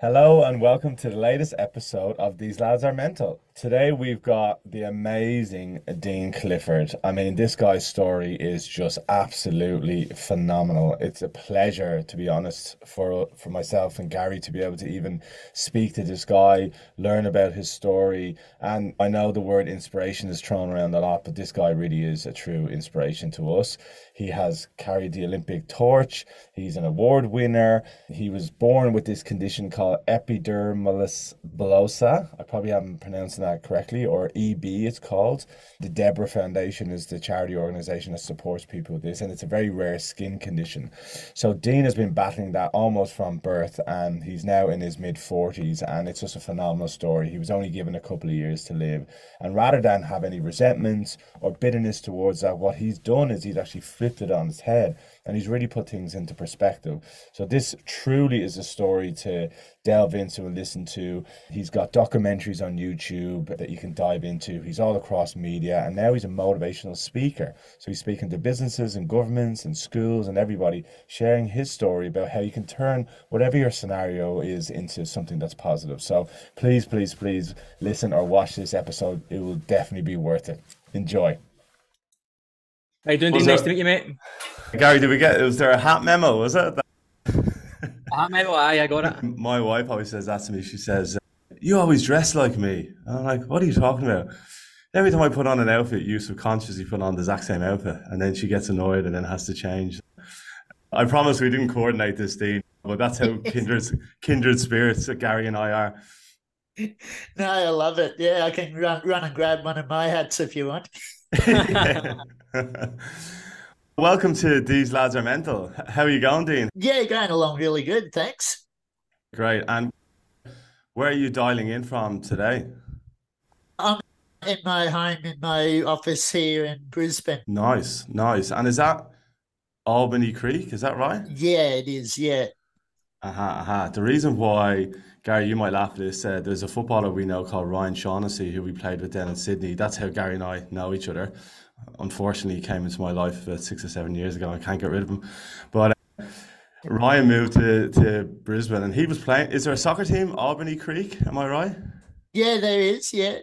Hello and welcome to the latest episode of These Lads Are Mental. Today we've got the amazing Dean Clifford. I mean, this guy's story is just absolutely phenomenal. It's a pleasure, to be honest, for for myself and Gary to be able to even speak to this guy, learn about his story. And I know the word inspiration is thrown around a lot, but this guy really is a true inspiration to us. He has carried the Olympic torch. He's an award winner. He was born with this condition called epidermolysis bullosa. I probably haven't pronounced that that correctly, or EB it's called. The DEBRA Foundation is the charity organization that supports people with this, and it's a very rare skin condition. So Dean has been battling that almost from birth, and he's now in his mid 40s, and it's just a phenomenal story. He was only given a couple of years to live, and rather than have any resentment or bitterness towards that, what he's done is he's actually flipped it on its head and he's really put things into perspective. So this truly is a story to delve into and listen to. He's got documentaries on YouTube that you can dive into. He's all across media and now he's a motivational speaker. So he's speaking to businesses and governments and schools and everybody sharing his story about how you can turn whatever your scenario is into something that's positive. So please, please, please listen or watch this episode. It will definitely be worth it. Enjoy. How you doing, Dean? Nice to meet you, mate. Gary, did we get? Was there a hat memo? Was it? hat memo? Aye, I got it. My wife always says that to me. She says, "You always dress like me." And I'm like, "What are you talking about?" Every time I put on an outfit, you subconsciously put on the exact same outfit, and then she gets annoyed and then has to change. I promise we didn't coordinate this, Dean, but that's how kindred kindred spirits Gary and I are. No, I love it. Yeah, I can run run and grab one of my hats if you want. Welcome to These Lads Are Mental. How are you going, Dean? Yeah, going along really good. Thanks. Great. And where are you dialing in from today? I'm in my home, in my office here in Brisbane. Nice, nice. And is that Albany Creek? Is that right? Yeah, it is. Yeah. Aha, uh-huh, aha. Uh-huh. The reason why, Gary, you might laugh at this, uh, there's a footballer we know called Ryan Shaughnessy who we played with down in Sydney. That's how Gary and I know each other unfortunately he came into my life about six or seven years ago. I can't get rid of him. But uh, Ryan moved to, to Brisbane and he was playing. Is there a soccer team, Albany Creek? Am I right? Yeah, there is. Yeah.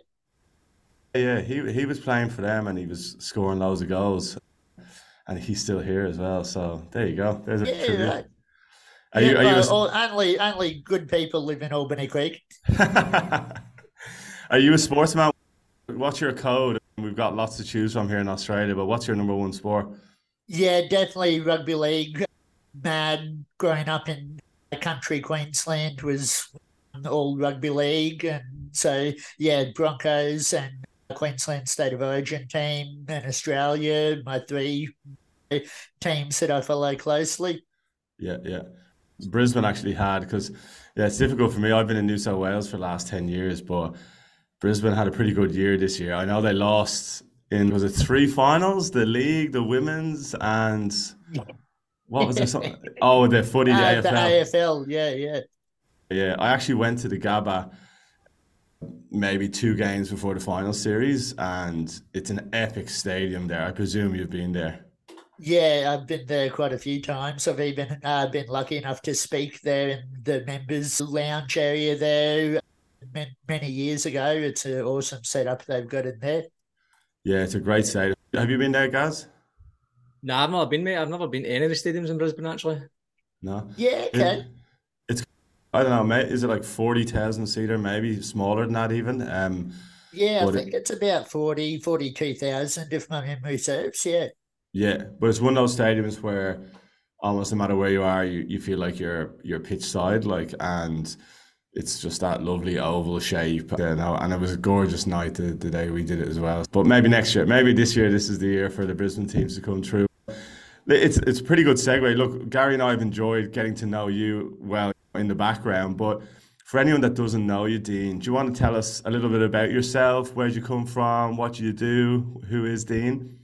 Yeah, he he was playing for them and he was scoring loads of goals, and he's still here as well. So there you go. There's a yeah, tribute. Right. Are yeah, you, are you a... only only good people live in Albany Creek. are you a sportsman? What's your code? We've got lots to choose from here in Australia, but what's your number one sport? Yeah, definitely rugby league. Mad growing up in the country Queensland was all rugby league, and so yeah, Broncos and Queensland State of Origin team and Australia, my three teams that I follow closely. Yeah, yeah. Brisbane actually had because yeah, it's difficult for me. I've been in New South Wales for the last ten years, but Brisbane had a pretty good year this year. I know they lost in was it three finals, the league, the women's, and what was it? oh, the footy, the uh, AFL. The AFL, yeah, yeah. Yeah, I actually went to the Gabba maybe two games before the final series, and it's an epic stadium there. I presume you've been there. Yeah, I've been there quite a few times. I've even uh, been lucky enough to speak there in the members' lounge area there many years ago. It's an awesome setup they've got in there. Yeah, it's a great stadium. Have you been there, guys? No, I've never been, mate. I've never been to any of the stadiums in Brisbane, actually. No. Yeah, okay. It, it's, I don't know, mate. Is it like 40,000 seater, maybe smaller than that even? Um, yeah, I think it, it's about 40, 42,000 if my memory serves. Yeah. Yeah, but it's one of those stadiums where almost no matter where you are, you, you feel like you're you're pitch side, like, and it's just that lovely oval shape. You know, and it was a gorgeous night the, the day we did it as well. But maybe next year, maybe this year, this is the year for the Brisbane teams to come through. It's it's a pretty good segue. Look, Gary and I have enjoyed getting to know you well in the background, but for anyone that doesn't know you, Dean, do you want to tell us a little bit about yourself? Where would you come from? What do you do? Who is Dean?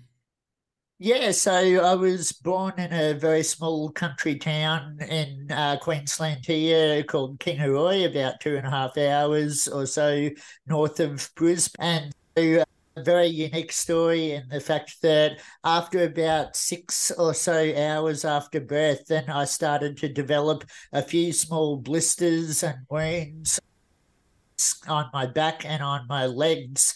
Yeah, so I was born in a very small country town in uh, Queensland here called Kingaroy, about two and a half hours or so north of Brisbane. And so, uh, very unique story in the fact that after about six or so hours after birth, then I started to develop a few small blisters and wounds on my back and on my legs.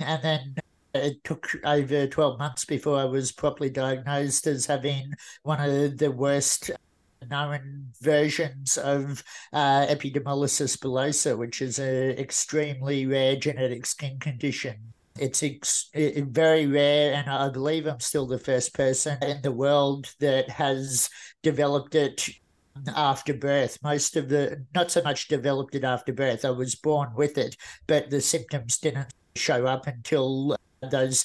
And then it took over 12 months before I was properly diagnosed as having one of the worst known versions of uh, epidermolysis bullosa, which is an extremely rare genetic skin condition. It's ex- very rare, and I believe I'm still the first person in the world that has developed it after birth. Most of the, not so much developed it after birth, I was born with it, but the symptoms didn't show up until those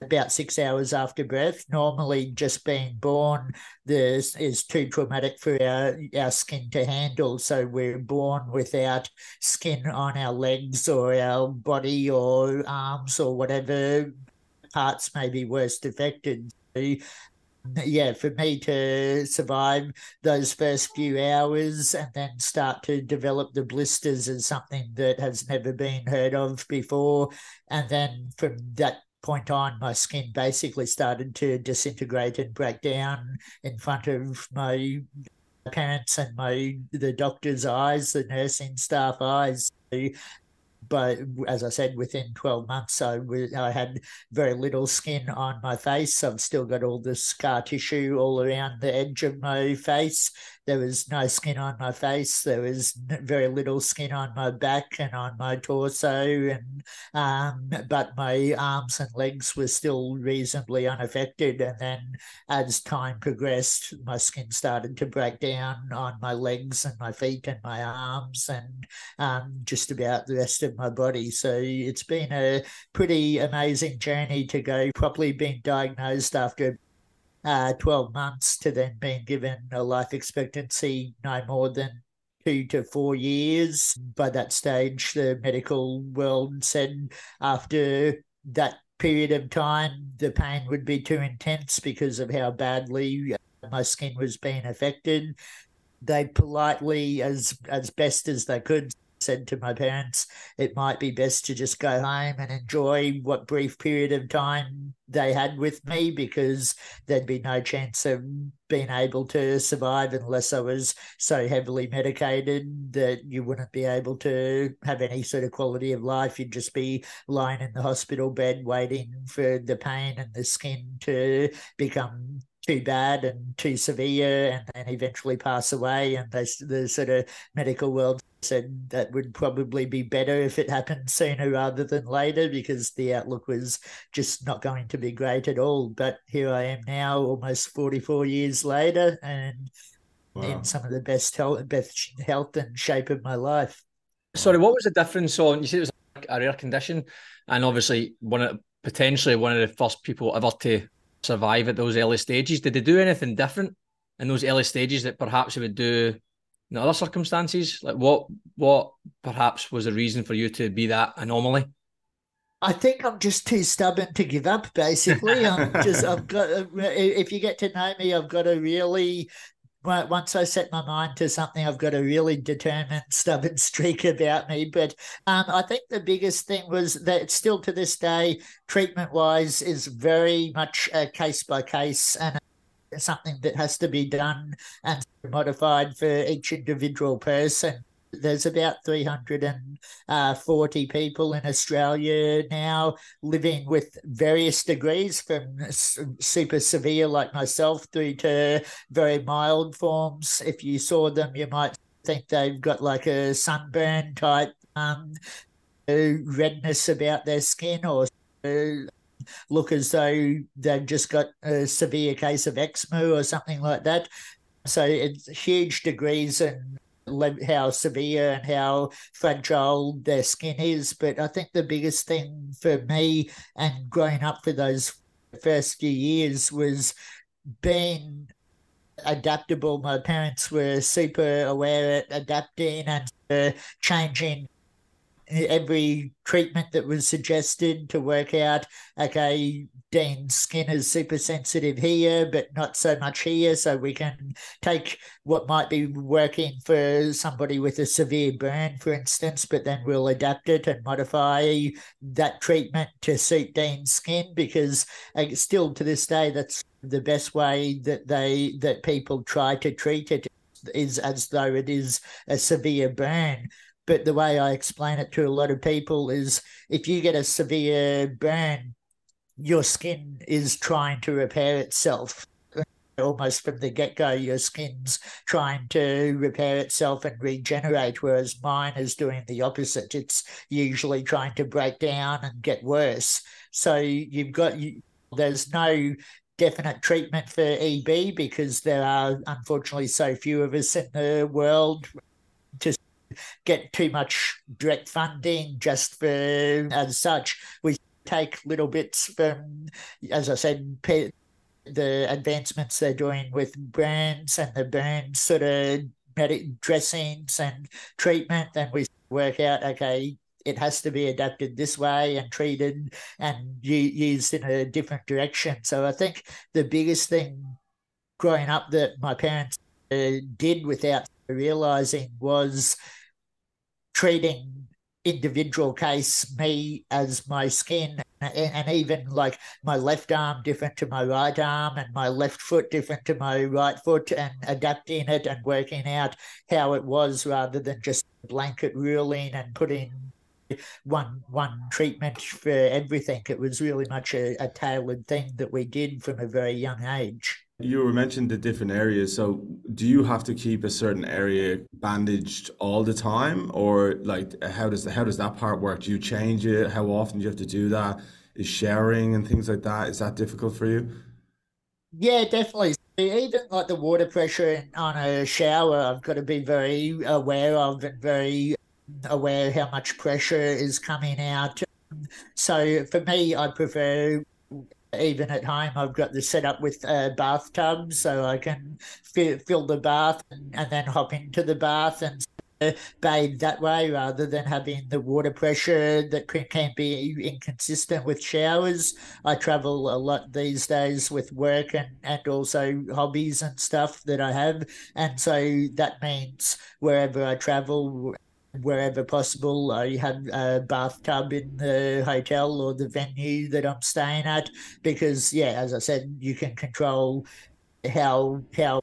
about six hours after birth. Normally, just being born this is too traumatic for our, our skin to handle. So we're born without skin on our legs or our body or arms or whatever parts may be worst affected. Yeah, for me to survive those first few hours and then start to develop the blisters as something that has never been heard of before. And then from that point on, my skin basically started to disintegrate and break down in front of my parents and my the doctor's eyes, the nursing staff eyes but as I said, within 12 months, I, I had very little skin on my face. I've still got all the scar tissue all around the edge of my face. There was no skin on my face. There was very little skin on my back and on my torso, and um, but my arms and legs were still reasonably unaffected. And then, as time progressed, my skin started to break down on my legs and my feet and my arms, and um, just about the rest of my body. So it's been a pretty amazing journey to go properly being diagnosed after uh, 12 months to then being given a life expectancy no more than two to four years. By that stage, the medical world said after that period of time, the pain would be too intense because of how badly my skin was being affected. They politely, as as best as they could, said to my parents it might be best to just go home and enjoy what brief period of time they had with me because there'd be no chance of being able to survive unless I was so heavily medicated that you wouldn't be able to have any sort of quality of life. You'd just be lying in the hospital bed waiting for the pain and the skin to become too bad and too severe and then eventually pass away. And they, the sort of medical world said that would probably be better if it happened sooner rather than later because the outlook was just not going to be great at all. But here I am now, almost 44 years later, and wow. in some of the best health, best health and shape of my life. Sorry, what was the difference on? You said it was a rare condition, and obviously one of potentially one of the first people ever to survive at those early stages. Did they do anything different in those early stages that perhaps they would do in other circumstances? Like what what perhaps was the reason for you to be that anomaly? I think I'm just too stubborn to give up. Basically, I'm just I've got. If you get to know me, I've got a really once I set my mind to something, I've got a really determined, stubborn streak about me. But um, I think the biggest thing was that still to this day, treatment wise, is very much a case by case and something that has to be done and modified for each individual person. There's about 340 people in Australia now living with various degrees from super severe, like myself, through to very mild forms. If you saw them, you might think they've got like a sunburn type um, redness about their skin or uh, look as though they've just got a severe case of eczema or something like that. So it's huge degrees in how severe and how fragile their skin is. But I think the biggest thing for me and growing up for those first few years was being adaptable. My parents were super aware at adapting and uh, changing every treatment that was suggested to work out, okay, Dean's skin is super sensitive here, but not so much here. So we can take what might be working for somebody with a severe burn, for instance, but then we'll adapt it and modify that treatment to suit Dean's skin because uh, still to this day, that's the best way that they that people try to treat it is as though it is a severe burn. But the way I explain it to a lot of people is if you get a severe burn, your skin is trying to repair itself almost from the get go, your skin's trying to repair itself and regenerate, whereas mine is doing the opposite. It's usually trying to break down and get worse. So you've got, you, there's no definite treatment for EB because there are unfortunately so few of us in the world to get too much direct funding just for as such. We take little bits from, as I said, the advancements they're doing with brands and the brand sort of medic dressings and treatment, and we work out, okay, it has to be adapted this way and treated and used in a different direction. So I think the biggest thing growing up that my parents uh, did without realizing was treating individual case me as my skin and, even like my left arm different to my right arm and my left foot different to my right foot and adapting it and working out how it was rather than just blanket ruling and putting one one treatment for everything. It was really much a, a tailored thing that we did from a very young age you were mentioning the different areas. So, do you have to keep a certain area bandaged all the time, or like how does how does that part work? Do you change it? How often do you have to do that? Is showering and things like that is that difficult for you? Yeah, definitely. Even like the water pressure on a shower, I've got to be very aware of and very aware how much pressure is coming out. So for me, I prefer even at home, I've got the setup with uh, a bathtub so I can fill the bath and, and, then hop into the bath and uh, bathe that way rather than having the water pressure that can, can be inconsistent with showers. I travel a lot these days with work and, and also hobbies and stuff that I have. And so that means wherever I travel, wherever possible. I have a bathtub in the hotel or the venue that I'm staying at because, yeah, as I said, you can control how how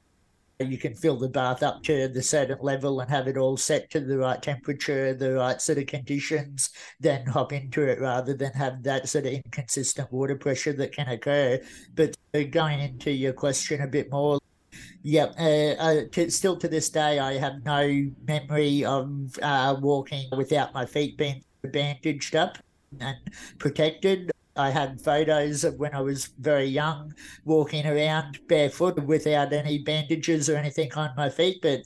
you can fill the bath up to the certain level and have it all set to the right temperature, the right sort of conditions, then hop into it rather than have that sort of inconsistent water pressure that can occur. But uh, going into your question a bit more, yeah, uh, uh, to, still to this day, I have no memory of uh, walking without my feet being bandaged up and protected. I had photos of when I was very young walking around barefoot without any bandages or anything on my feet, but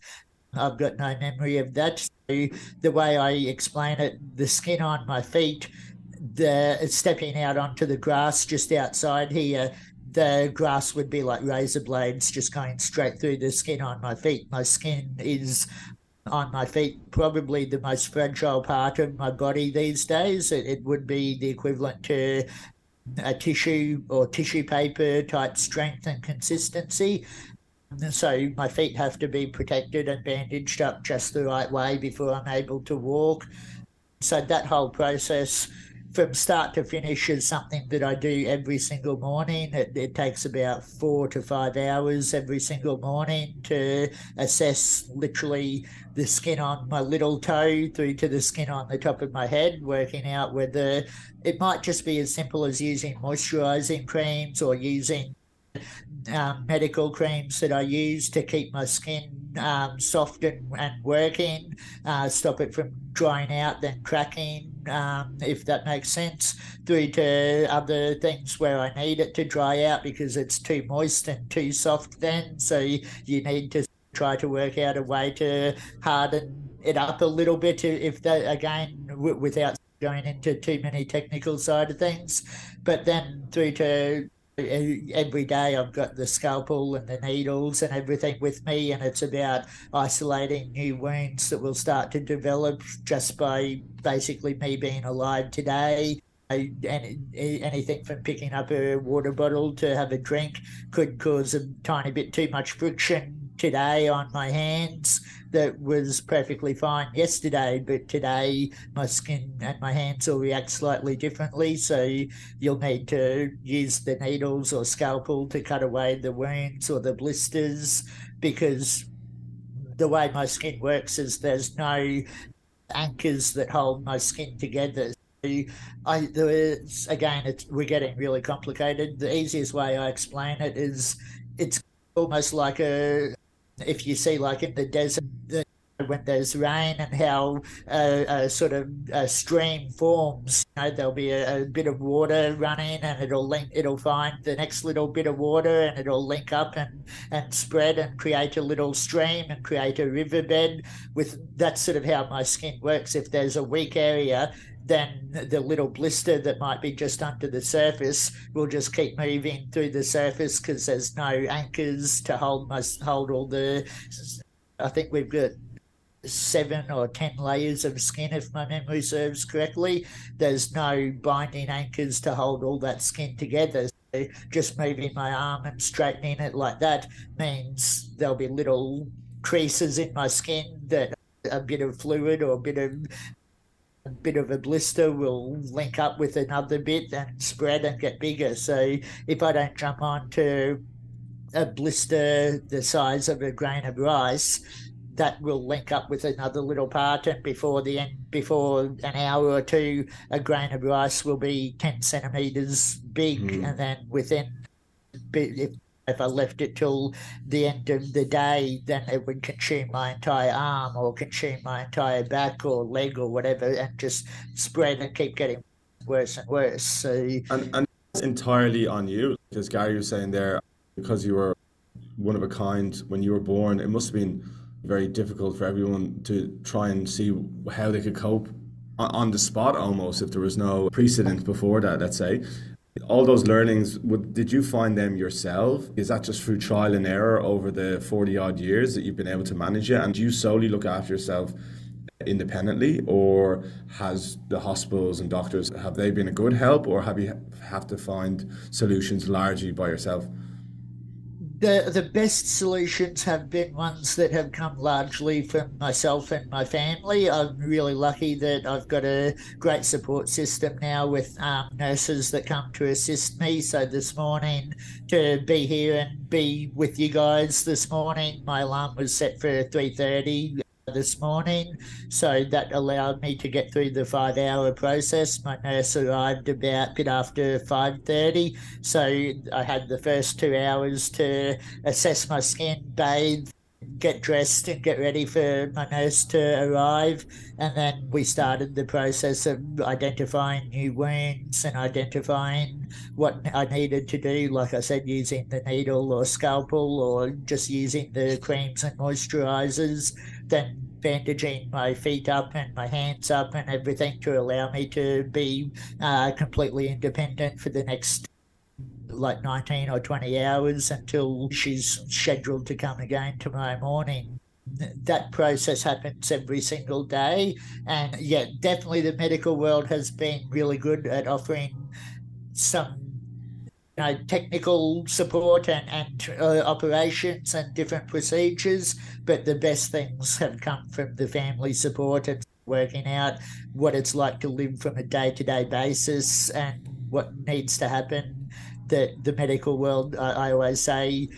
I've got no memory of that. So the way I explain it, the skin on my feet, the stepping out onto the grass just outside here the grass would be like razor blades just going straight through the skin on my feet. My skin is on my feet probably the most fragile part of my body these days. It, it would be the equivalent to a tissue or tissue paper type strength and consistency. So my feet have to be protected and bandaged up just the right way before I'm able to walk. So that whole process from start to finish is something that I do every single morning. It, it, takes about four to five hours every single morning to assess literally the skin on my little toe through to the skin on the top of my head, working out whether it might just be as simple as using moisturizing creams or using um, medical creams that I use to keep my skin um, soft and, and working, uh, stop it from drying out, then cracking, um, if that makes sense, through to other things where I need it to dry out because it's too moist and too soft then. So you, need to try to work out a way to harden it up a little bit if that again w- without going into too many technical side of things but then through to every day I've got the scalpel and the needles and everything with me, and it's about isolating new wounds that will start to develop just by basically me being alive today. anything from picking up a water bottle to have a drink could cause a tiny bit too much friction today on my hands that was perfectly fine yesterday, but today my skin and my hands will react slightly differently. So you'll need to use the needles or scalpel to cut away the wounds or the blisters because the way my skin works is there's no anchors that hold my skin together. I there's again, we're getting really complicated. The easiest way I explain it is it's almost like a if you see like in the desert when there's rain and how a, a sort of a stream forms you know there'll be a, a, bit of water running and it'll link it'll find the next little bit of water and it'll link up and and spread and create a little stream and create a riverbed with that's sort of how my skin works. If there's a weak area then the little blister that might be just under the surface will just keep moving through the surface because there's no anchors to hold my hold all the. I think we've got seven or ten layers of skin, if my memory serves correctly. There's no binding anchors to hold all that skin together. So just moving my arm and straightening it like that means there'll be little creases in my skin that a bit of fluid or a bit of a bit of a blister will link up with another bit and spread and get bigger. So if I don't jump onto a blister the size of a grain of rice, that will link up with another little part, and before the end, before an hour or two, a grain of rice will be ten centimeters big, mm. and then within if I left it till the end of the day, then it would consume my entire arm or consume my entire back or leg or whatever and just spread and keep getting worse and worse. So and, and it's entirely on you. Because Gary was saying there, because you were one of a kind when you were born, it must have been very difficult for everyone to try and see how they could cope on the spot almost if there was no precedent before that, let's say all those learnings would did you find them yourself? Is that just through trial and error over the 40 odd years that you've been able to manage it? And do you solely look after yourself independently or has the hospitals and doctors have they been a good help or have you have to find solutions largely by yourself the the best solutions have been ones that have come largely from myself and my family. I'm really lucky that I've got a great support system now with um, nurses that come to assist me. So this morning to be here and be with you guys this morning, my alarm was set for three thirty this morning. So that allowed me to get through the five hour process. My nurse arrived about a bit after 5.30. So I had the first two hours to assess my skin, bathe, get dressed and get ready for my nurse to arrive. And then we started the process of identifying new wounds and identifying what I needed to do, like I said, using the needle or scalpel or just using the creams and moisturizers then bandaging my feet up and my hands up and everything to allow me to be uh, completely independent for the next like 19 or 20 hours until she's scheduled to come again tomorrow morning that process happens every single day and yeah definitely the medical world has been really good at offering some know, technical support and, and uh, operations and different procedures, but the best things have come from the family support and working out what it's like to live from a day to day basis and what needs to happen. That the medical world, I, I always say,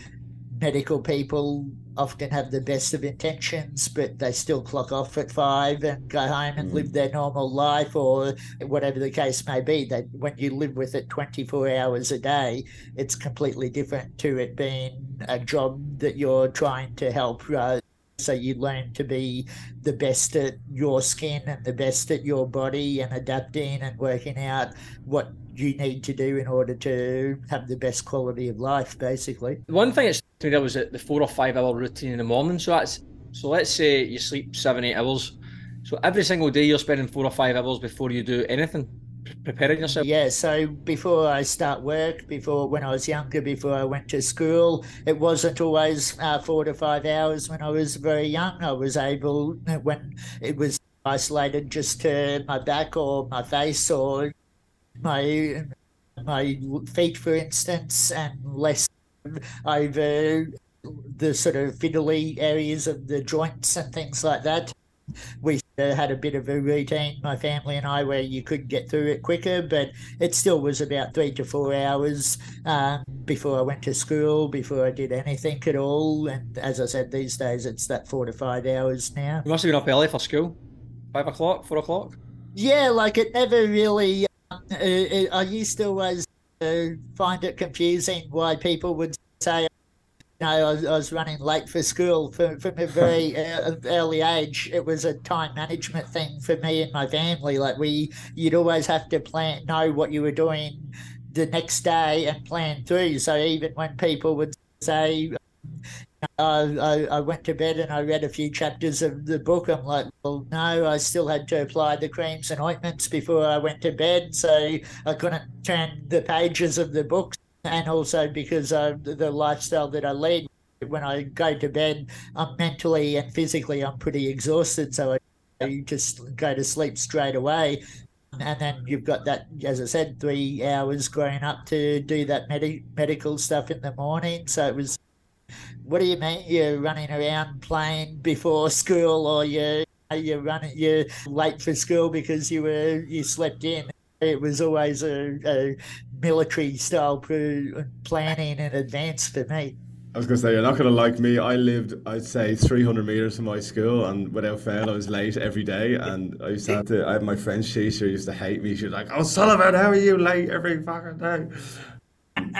medical people often have the best of intentions, but they still clock off at five and go home and mm. live their normal life, or whatever the case may be. That when you live with it 24 hours a day, it's completely different to it being a job that you're trying to help. Uh, so you learn to be the best at your skin and the best at your body and adapting and working out what you need to do in order to have the best quality of life, basically. One thing that's to me that was the four or five hour routine in the morning. So that's so let's say you sleep seven, eight hours. So every single day you're spending four or five hours before you do anything, preparing yourself? Yeah, so before I start work, before when I was younger, before I went to school, it wasn't always uh, four to five hours. When I was very young, I was able when it was isolated just to my back or my face or my my feet, for instance, and less over the sort of fiddly areas of the joints and things like that. We had a bit of a routine, my family and I, where you could get through it quicker, but it still was about three to four hours um, before I went to school, before I did anything at all. And as I said, these days it's that four to five hours now. You must have been up early for school, five o'clock, four o'clock. Yeah, like it never really. Um, it, I used to always uh, find it confusing why people would say you know, I was, I was, running late for school from, from a very uh, early age. It was a time management thing for me and my family. Like we, you'd always have to plan, know what you were doing the next day and plan through. So even when people would say, uh, I, I went to bed and I read a few chapters of the book. I'm like, well, no, I still had to apply the creams and ointments before I went to bed, so I couldn't turn the pages of the book and also because of the lifestyle that I lead. When I go to bed, I'm mentally and physically I'm pretty exhausted, so I just go to sleep straight away. And then you've got that, as I said, three hours growing up to do that med- medical stuff in the morning. So it was, what do you mean you're running around playing before school, or you're you're running you're late for school because you were you slept in? It was always a, a military style planning in advance for me. I was going to say, you're not going to like me. I lived, I'd say, 300 meters from my school, and without fail, I was late every day. And I used to have to, I had my friend Shisha used to hate me. She was like, Oh, Sullivan, how are you late every fucking day?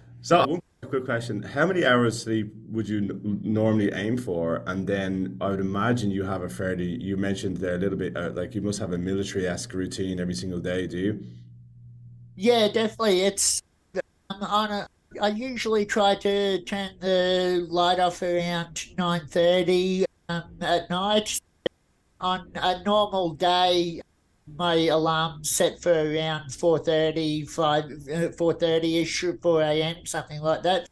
so, question How many hours sleep would you n- normally aim for? And then I would imagine you have a fairly, you mentioned there a little bit, uh, like you must have a military esque routine every single day, do you? Yeah, definitely. It's um, on a. I usually try to turn the light off around nine thirty um, at night. On a normal day, my alarm set for around 4.30, 5, 4.30ish, uh, 4 a.m., something like that.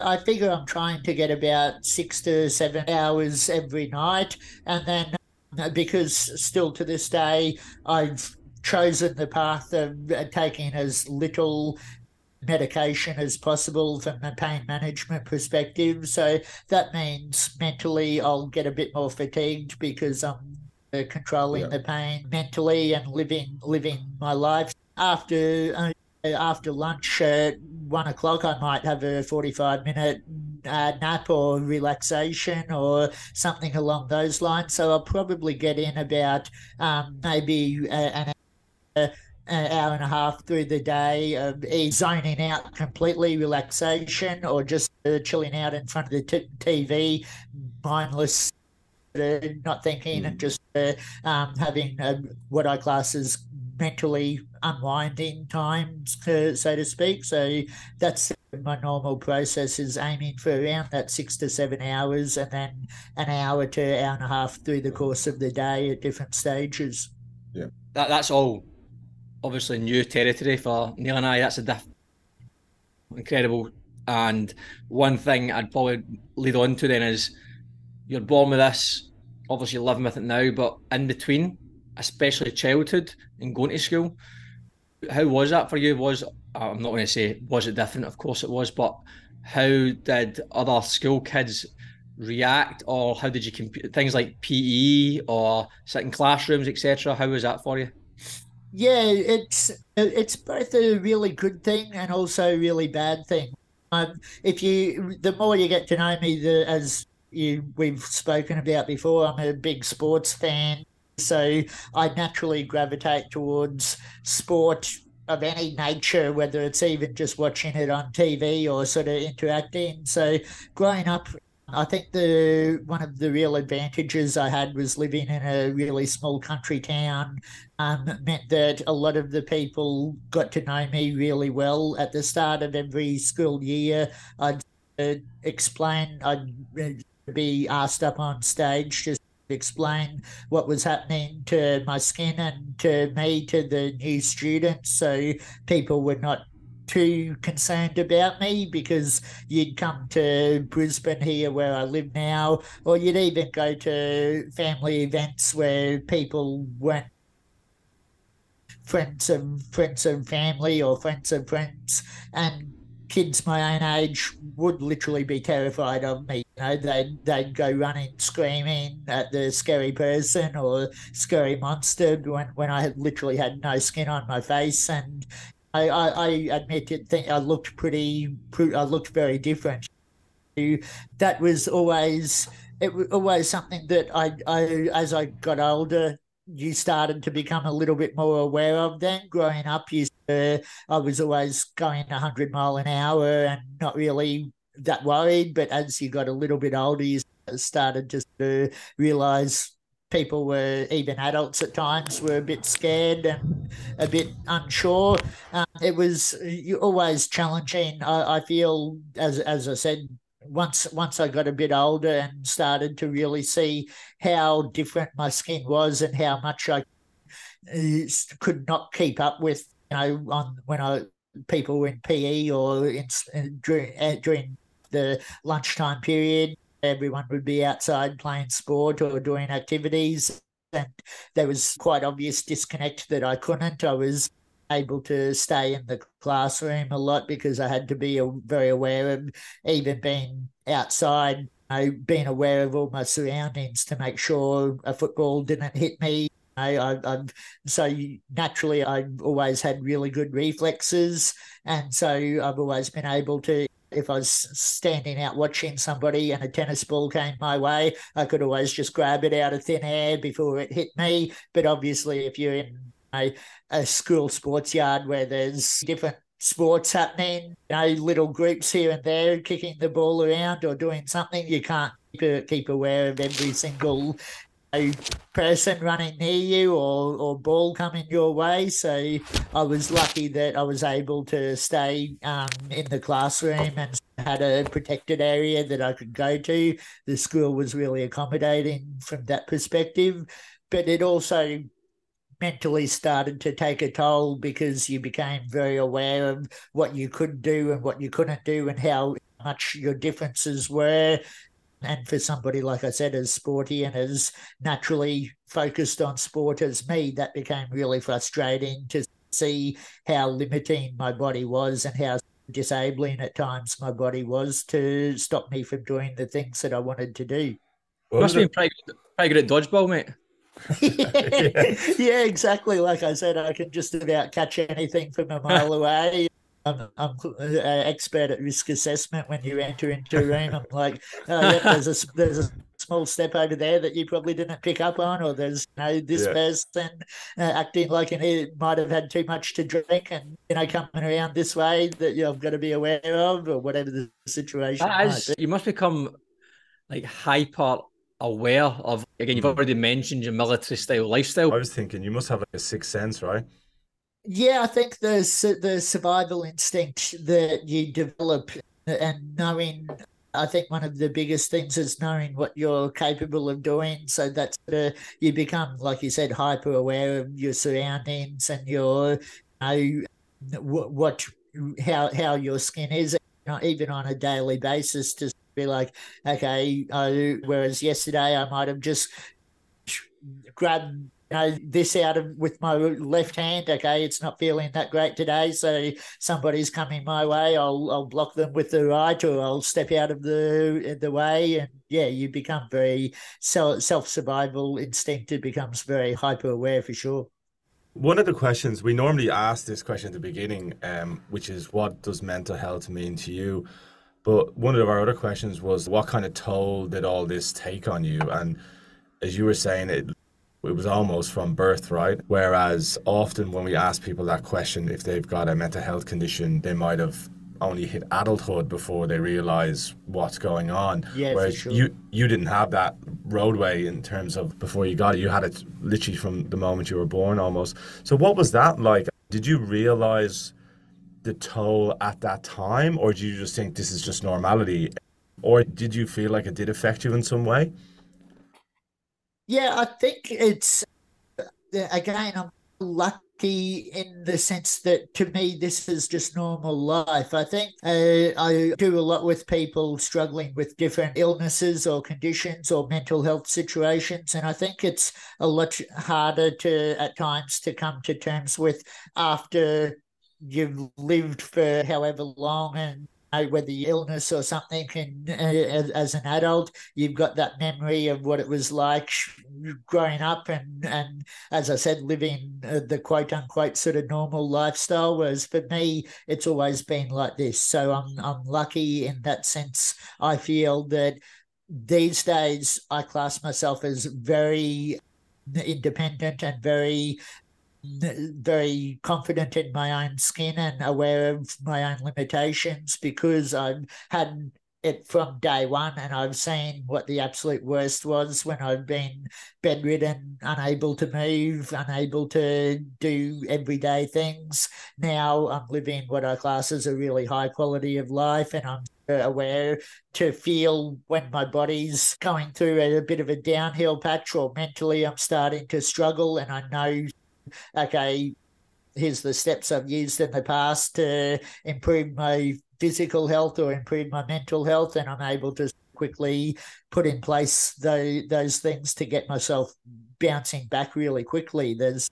I figure I'm trying to get about six to seven hours every night. And then uh, because still to this day, I've chosen the path of uh, taking as little medication as possible from a pain management perspective. So that means mentally I'll get a bit more fatigued because I'm uh, controlling yeah. the pain mentally and living living my life. After uh, after lunch at one o'clock, I might have a forty-five minute uh, nap or relaxation or something along those lines. So I'll probably get in about um, maybe an an hour and a half through the day of zoning out completely, relaxation, or just uh, chilling out in front of the t- TV, mindless, uh, not thinking, mm. and just uh, um, having uh, what I class as mentally unwinding times, uh, so to speak. So that's my normal process is aiming for around that six to seven hours and then an hour to hour and a half through the course of the day at different stages. Yeah. That, that's all obviously new territory for Neil and I. That's a diff- incredible. And one thing I'd probably lead on to then is you're born with this, obviously living with it now, but in between, especially childhood and going to school, how was that for you? Was I'm not going to say was it different? Of course it was, but how did other school kids react, or how did you compete things like PE or sitting classrooms, etc.? How was that for you? Yeah, it's it's both a really good thing and also a really bad thing. Um, if you, the more you get to know me, the as you we've spoken about before, I'm a big sports fan, so I naturally gravitate towards sport of any nature, whether it's even just watching it on TV or sort of interacting. So growing up I think the one of the real advantages I had was living in a really small country town. Um, meant that a lot of the people got to know me really well at the start of every school year. I'd uh, explain. I'd uh, be asked up on stage just explain what was happening to my skin and to me to the new students so people were not too concerned about me because you'd come to Brisbane here where I live now, or you'd even go to family events where people weren't friends of friends of family or friends of friends. And kids my own age would literally be terrified of me. You know, they'd they'd go running screaming at the scary person or scary monster when, when I had literally had no skin on my face and I, I, I admit it I looked pretty I looked very different. That was always it was always something that I, I as I got older you started to become a little bit more aware of then growing up you uh, i was always going 100 mile an hour and not really that worried but as you got a little bit older you started to realize people were even adults at times were a bit scared and a bit unsure. Um, it was always challenging I, I feel as as i said once once I got a bit older and started to really see how different my skin was and how much I uh, could not keep up with, know, on when I people were in PE or in, uh, during, uh, during the lunchtime period, everyone would be outside playing sport or doing activities, and there was quite obvious disconnect that I couldn't. I was able to stay in the classroom a lot because I had to be very aware of even being outside, you know, being aware of all my surroundings to make sure a football didn't hit me. I, I, I've, so naturally, I've always had really good reflexes, and so I've always been able to. If I was standing out watching somebody and a tennis ball came my way, I could always just grab it out of thin air before it hit me. But obviously, if you're in a, a school sports yard where there's different sports happening, you know, little groups here and there kicking the ball around or doing something. You can't keep, aware of every single person running near you or, or ball coming your way. So I was lucky that I was able to stay um, in the classroom and had a protected area that I could go to. The school was really accommodating from that perspective. But it also mentally started to take a toll because you became very aware of what you could do and what you couldn't do and how much your differences were. And for somebody, like I said, as sporty and as naturally focused on sport as me, that became really frustrating to see how limiting my body was and how disabling at times my body was to stop me from doing the things that I wanted to do. Must have been pretty, pretty good at dodgeball, mate yeah. yeah, exactly. Like I said, I can just about catch anything from a mile away. I'm, I'm an expert at risk assessment. When you enter into a room, I'm like, oh, yeah, there's a there's a small step over there that you probably didn't pick up on, or there's you know this yeah. person uh, acting like he might have had too much to drink, and you know coming around this way that you have got to be aware of, or whatever the situation. Is, you must become like hyper aware of. Again, you've hmm. already mentioned your military style lifestyle. I was thinking you must have like a sixth sense, right? Yeah, I think the the survival instinct that you develop and knowing. I think one of the biggest things is knowing what you're capable of doing. So that's the you become, like you said, hyper aware of your surroundings and your, you know, what, what how how your skin is, even on a daily basis to be like, okay, uh, whereas yesterday I might have just grabbed know, this out of with my left hand. Okay, it's not feeling that great today, so somebody's coming my way. I'll I'll block them with the right, or I'll step out of the the way, and yeah, you become very self survival instinct. It becomes very hyper aware for sure. One of the questions we normally ask this question at the beginning, um, which is, what does mental health mean to you? But one of our other questions was what kind of toll did all this take on you? And as you were saying, it it was almost from birth, right? Whereas often when we ask people that question, if they've got a mental health condition, they might have only hit adulthood before they realize what's going on. Yeah, Whereas sure. you you didn't have that roadway in terms of before you got it. You had it literally from the moment you were born almost. So what was that like? Did you realize the toll at that time, or did you just think this is just normality? Or did you feel like it did affect you in some way? Yeah, I think it's again. I'm lucky in the sense that to me this is just normal life. I think uh, I do a lot with people struggling with different illnesses or conditions or mental health situations, and I think it's a lot harder to at times to come to terms with after you've lived for however long and whether illness or something and uh, as an adult you've got that memory of what it was like growing up and and as i said living uh, the quote unquote sort of normal lifestyle whereas for me it's always been like this. So i'm i'm lucky in that sense. I feel that these days i class myself as very independent and very very confident in my own skin and aware of my own limitations because I've had it from day one and I've seen what the absolute worst was when I've been bedridden, unable to move, unable to do everyday things. Now I'm living what I class as a really high quality of life and I'm aware to feel when my body's going through a, a bit of a downhill patch or mentally I'm starting to struggle and I know okay, here's the steps I've used in the past to improve my physical health or improve my mental health, and I'm able to quickly put in place those, those things to get myself bouncing back really quickly. There's,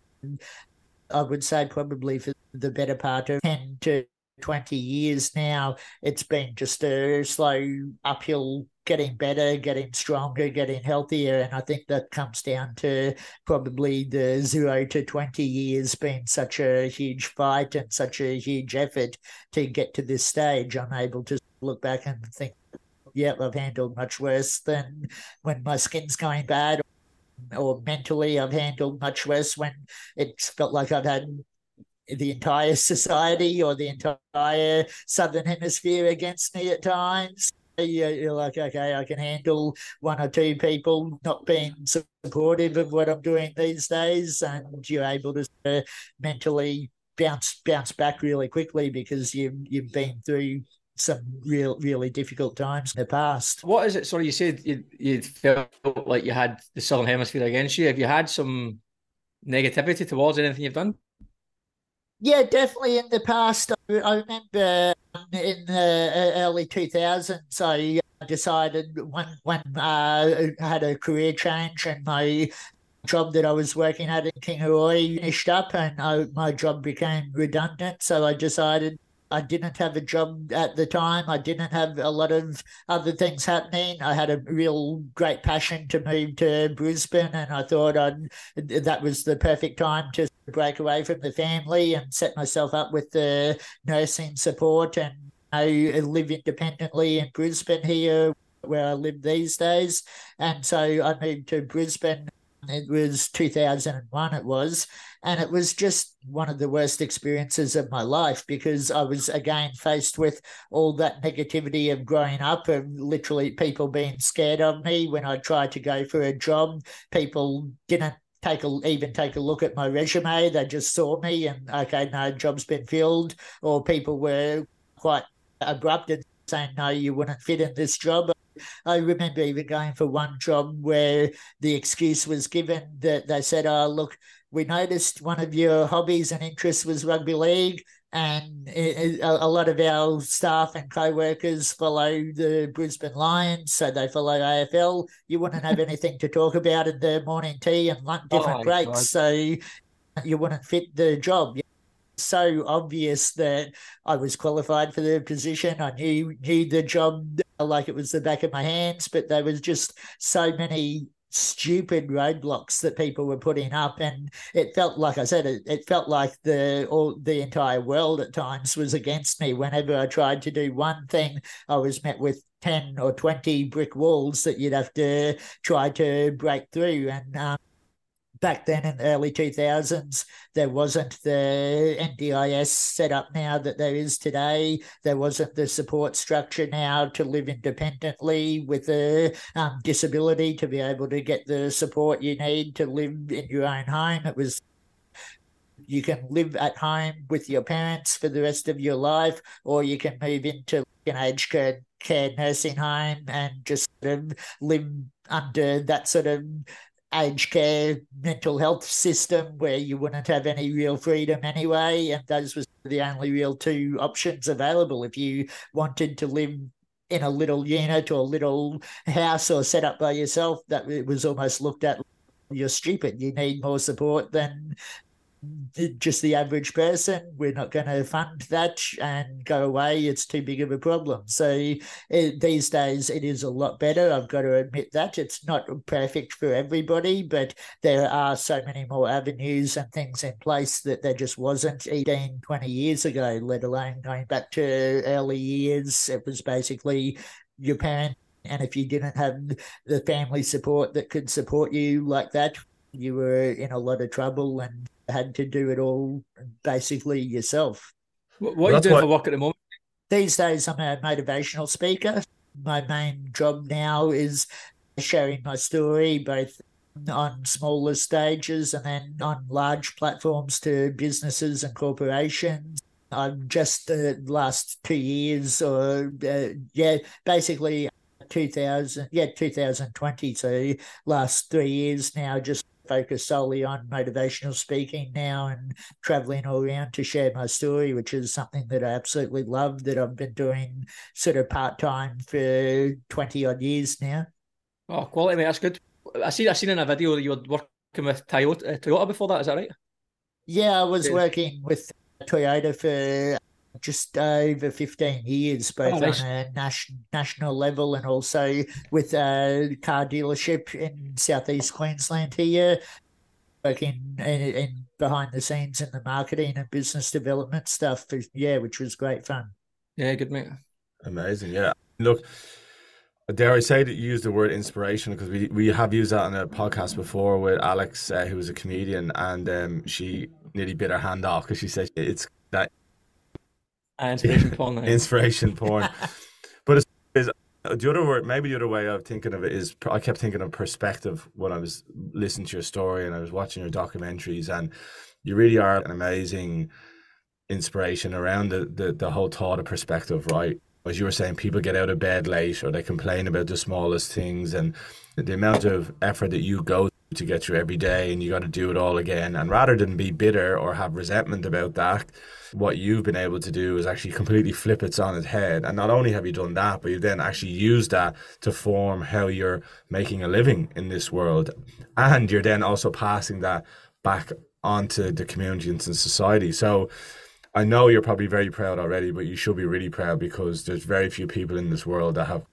I would say, probably for the better part of 10 to 20 years now, it's been just a slow uphill getting better, getting stronger, getting healthier. And I think that comes down to probably the zero to 20 years being such a huge fight and such a huge effort to get to this stage. I'm able to look back and think, yeah, I've handled much worse than when my skin's going bad. Or mentally, I've handled much worse when it's felt like I've had the entire society or the entire southern hemisphere against me at times you're like, okay, I can handle one or two people not being supportive of what I'm doing these days, and you're able to uh, mentally bounce bounce back really quickly because you you've been through some real really difficult times in the past. What is it? Sorry, you said you you felt like you had the southern hemisphere against you. Have you had some negativity towards anything you've done? Yeah, definitely in the past. I remember in the uh, early 2000s, I uh, decided when, when uh, I had a career change and my job that I was working at in Kingaroy finished up and I, my job became redundant. So I decided I didn't have a job at the time. I didn't have a lot of other things happening. I had a real great passion to move to Brisbane, and I thought I'd, that was the perfect time to break away from the family and set myself up with the nursing support and I live independently in Brisbane here, where I live these days. And so I moved to Brisbane. It was 2001, it was. And it was just one of the worst experiences of my life because I was again faced with all that negativity of growing up and literally people being scared of me when I tried to go for a job. People didn't take a even take a look at my resume. They just saw me and okay, no, job's been filled, or people were quite abrupt and saying no, you wouldn't fit in this job. I remember even going for one job where the excuse was given that they said, "Oh, look, we noticed one of your hobbies and interests was rugby league, and a, lot of our staff and co-workers follow the Brisbane Lions, so they follow AFL. You wouldn't have anything to talk about in the morning tea and lunch, different oh breaks, God. so you wouldn't fit the job." So obvious that I was qualified for the position. I knew knew the job like it was the back of my hands, but there was just so many stupid roadblocks that people were putting up. And it felt like i said it, it felt like the all the entire world at times was against me. Whenever i tried to do one thing i was met with 10 or 20 brick walls that you'd have to try to break through. And um, back then in the early 2000s, there wasn't the NDIS set up now that there is today. There wasn't the support structure now to live independently with a um, disability to be able to get the support you need to live in your own home. It was you can live at home with your parents for the rest of your life, or you can move into an aged care, care nursing home and just sort of live under that sort of aged care mental health system where you wouldn't have any real freedom anyway. And those was the only real two options available if you wanted to live in a little unit or a little house or set up by yourself. That it was almost looked at you're stupid. You need more support than just the average person. We're not going to fund that and go away. It's too big of a problem. So it, these days, it is a lot better. I've got to admit that it's not perfect for everybody, but there are so many more avenues and things in place that there just wasn't 18, 20 years ago, let alone going back to early years. It was basically your parent. And if you didn't have the family support that could support you like that, you were in a lot of trouble and had to do it all basically yourself. What, what are you doing what... for work at the moment? These days, I'm a motivational speaker. My main job now is sharing my story, both on smaller stages and then on large platforms to businesses and corporations. I've just the uh, last two years, or uh, yeah, basically 2000, yeah, 2020. So last three years now, just focus solely on motivational speaking now and traveling all around to share my story, which is something that I absolutely love that I've been doing sort of part time for 20 odd years now. Oh, quality, mate. That's good. I see. I seen in a video that you were working with Toyota, uh, Toyota before that. Is that right? Yeah, I was yeah. working with Toyota for just over 15 years, both oh, nice. on a nas- national level and also with a car dealership in southeast Queensland here, working in, in behind the scenes in the marketing and business development stuff. For, yeah, which was great fun. Yeah, good mate. Amazing. Yeah. Look, dare I say that you use the word inspiration because we, we have used that on a podcast before with Alex, uh, who was a comedian, and um, she nearly bit her hand off because she said it's that uh, inspiration porn. inspiration porn. but it's, it's, the other word, maybe the other way of thinking of it is, I kept thinking of perspective when I was listening to your story and I was watching your documentaries, and you really are an amazing inspiration around the, the, the whole thought of perspective, right? As you were saying, people get out of bed late or they complain about the smallest things, and the amount of effort that you go to get through every day, and you got to do it all again. And rather than be bitter or have resentment about that, what you've been able to do is actually completely flip it on its head. And not only have you done that, but you then actually used that to form how you're making a living in this world. And you're then also passing that back onto the community and society. So I know you're probably very proud already, but you should be really proud because there's very few people in this world that have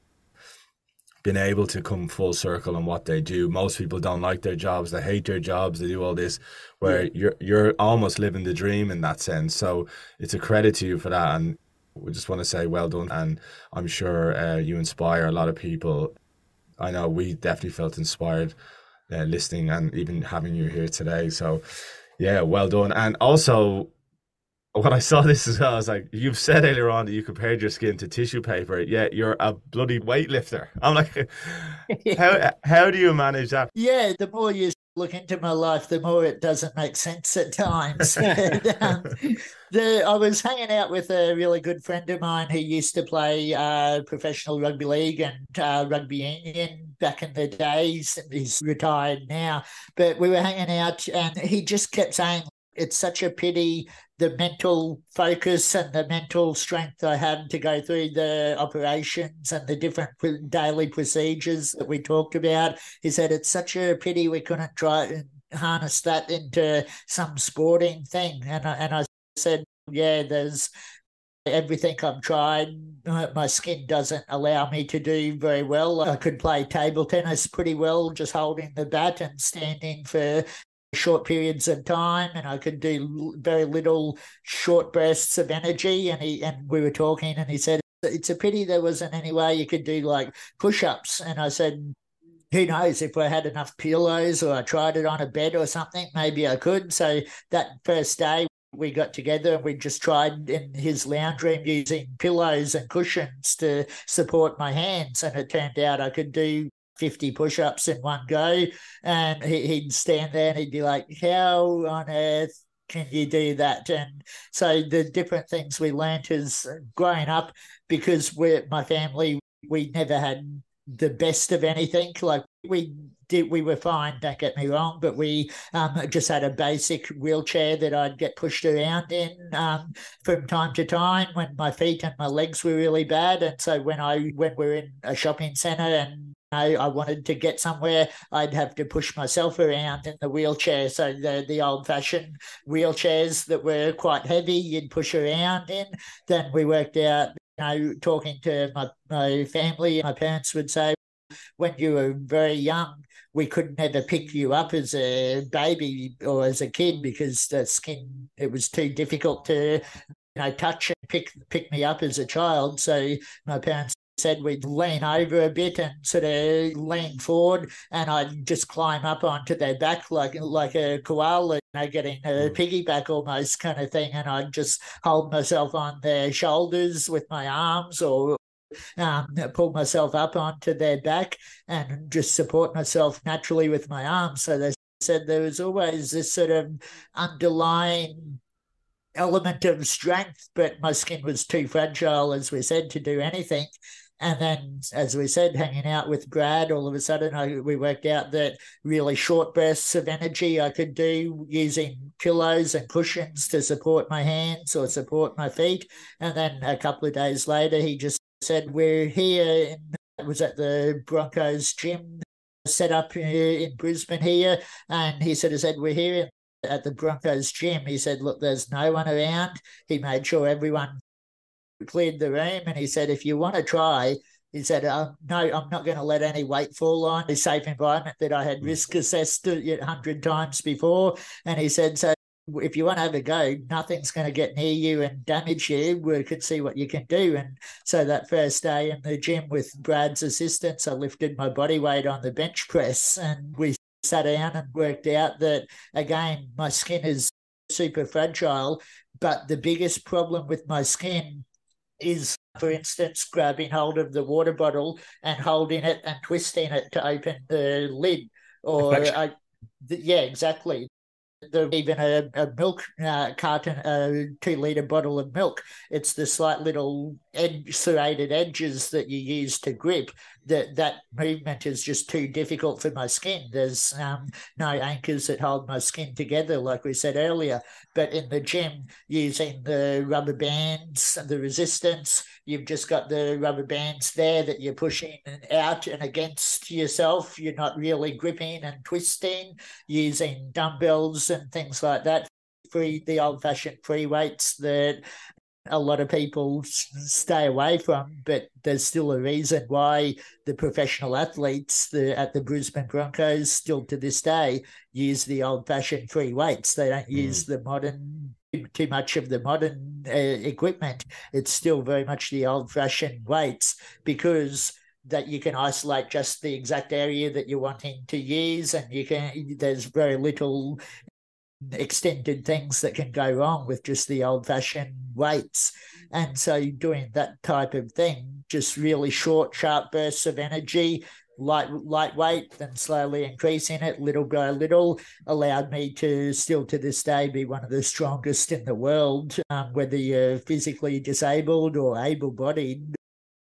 been able to come full circle on what they do. Most people don't like their jobs, they hate their jobs, they do all this where yeah. you're you're almost living the dream in that sense. So it's a credit to you for that and we just want to say well done and I'm sure uh, you inspire a lot of people. I know we definitely felt inspired uh, listening and even having you here today. So yeah, well done. And also when I saw this as well, I was like, you've said earlier on that you compared your skin to tissue paper, yet you're a bloody weightlifter. I'm like, how how do you manage that? Yeah, the more you look into my life, the more it doesn't make sense at times. um, the, I was hanging out with a really good friend of mine who used to play uh, professional rugby league and uh, rugby union back in the days. He's retired now, but we were hanging out, and he just kept saying, it's such a pity the mental focus and the mental strength I had to go through the operations and the different daily procedures that we talked about. He said, it's such a pity we couldn't try and harness that into some sporting thing. And I, and I said, yeah, there's everything I've tried, my skin doesn't allow me to do very well. I could play table tennis pretty well, just holding the bat and standing for short periods of time and I could do very little short bursts of energy and he and we were talking and he said it's a pity there wasn't any way you could do like push-ups. And I said who knows if I had enough pillows or I tried it on a bed or something maybe I could. So that first day we got together and we just tried in his lounge room using pillows and cushions to support my hands and it turned out I could do 50 push ups in one go. And he'd stand there and he'd be like, How on earth can you do that? And so the different things we learnt as growing up, because we're my family, we never had the best of anything. Like we did we were fine. Don't get me wrong, but we um, just had a basic wheelchair that I'd get pushed around in um, from time to time when my feet and my legs were really bad. And so when I when we're in a shopping centre and I, I wanted to get somewhere, I'd have to push myself around in the wheelchair. So the the old fashioned wheelchairs that were quite heavy, you'd push around in. Then we worked out, you know, talking to my, my family, my parents would say, when you were very young, we couldn't ever pick you up as a baby or as a kid because the skin it was too difficult to you know touch and pick pick me up as a child. So my parents said we'd lean over a bit and sort of lean forward and I'd just climb up onto their back like like a koala, you know, getting a hmm. piggyback almost kind of thing. And I'd just hold myself on their shoulders with my arms or um, pull myself up onto their back and just support myself naturally with my arms. So they said there was always this sort of underlying element of strength, but my skin was too fragile, as we said, to do anything. And then, as we said, hanging out with Brad, all of a sudden I, we worked out that really short bursts of energy I could do using pillows and cushions to support my hands or support my feet. And then a couple of days later, he just said, We're here. In, it was at the Broncos gym set up in Brisbane here. And he sort of said, We're here at the Broncos gym. He said, Look, there's no one around. He made sure everyone cleared the room and he said, if you want to try, he said, uh, no, I'm not going to let any weight fall on a safe environment that I had mm. risk assessed a hundred times before. And he said, so if you want to have a go, nothing's going to get near you and damage you. We could see what you can do. And so that first day in the gym with Brad's assistance, I lifted my body weight on the bench press and we sat down and worked out that again, my skin is super fragile. But the biggest problem with my skin is, for instance, grabbing hold of the water bottle and holding it and twisting it to open the lid. Or, I, yeah, exactly. The, even a, a milk uh, carton, a two liter bottle of milk, it's the slight little edge, serrated edges that you use to grip that that movement is just too difficult for my skin. There's um, no anchors that hold my skin together, like we said earlier. But in the gym, using the rubber bands and the resistance, you've just got the rubber bands there that you're pushing and out and against yourself. You're not really gripping and twisting, using dumbbells and things like that free the old fashioned free weights that a lot of people stay away from, but there's still a reason why the professional athletes the, at the Brisbane Broncos still to this day use the old fashioned free weights. They don't mm. use the modern too much of the modern uh, equipment. It's still very much the old fashioned weights because that you can isolate just the exact area that you're wanting to use and you can there's very little extended things that can go wrong with just the old fashioned weights. And so doing that type of thing, just really short, sharp bursts of energy, light lightweight, then slowly increasing it little by little, allowed me to still to this day be one of the strongest in the world, um, whether you're physically disabled or able bodied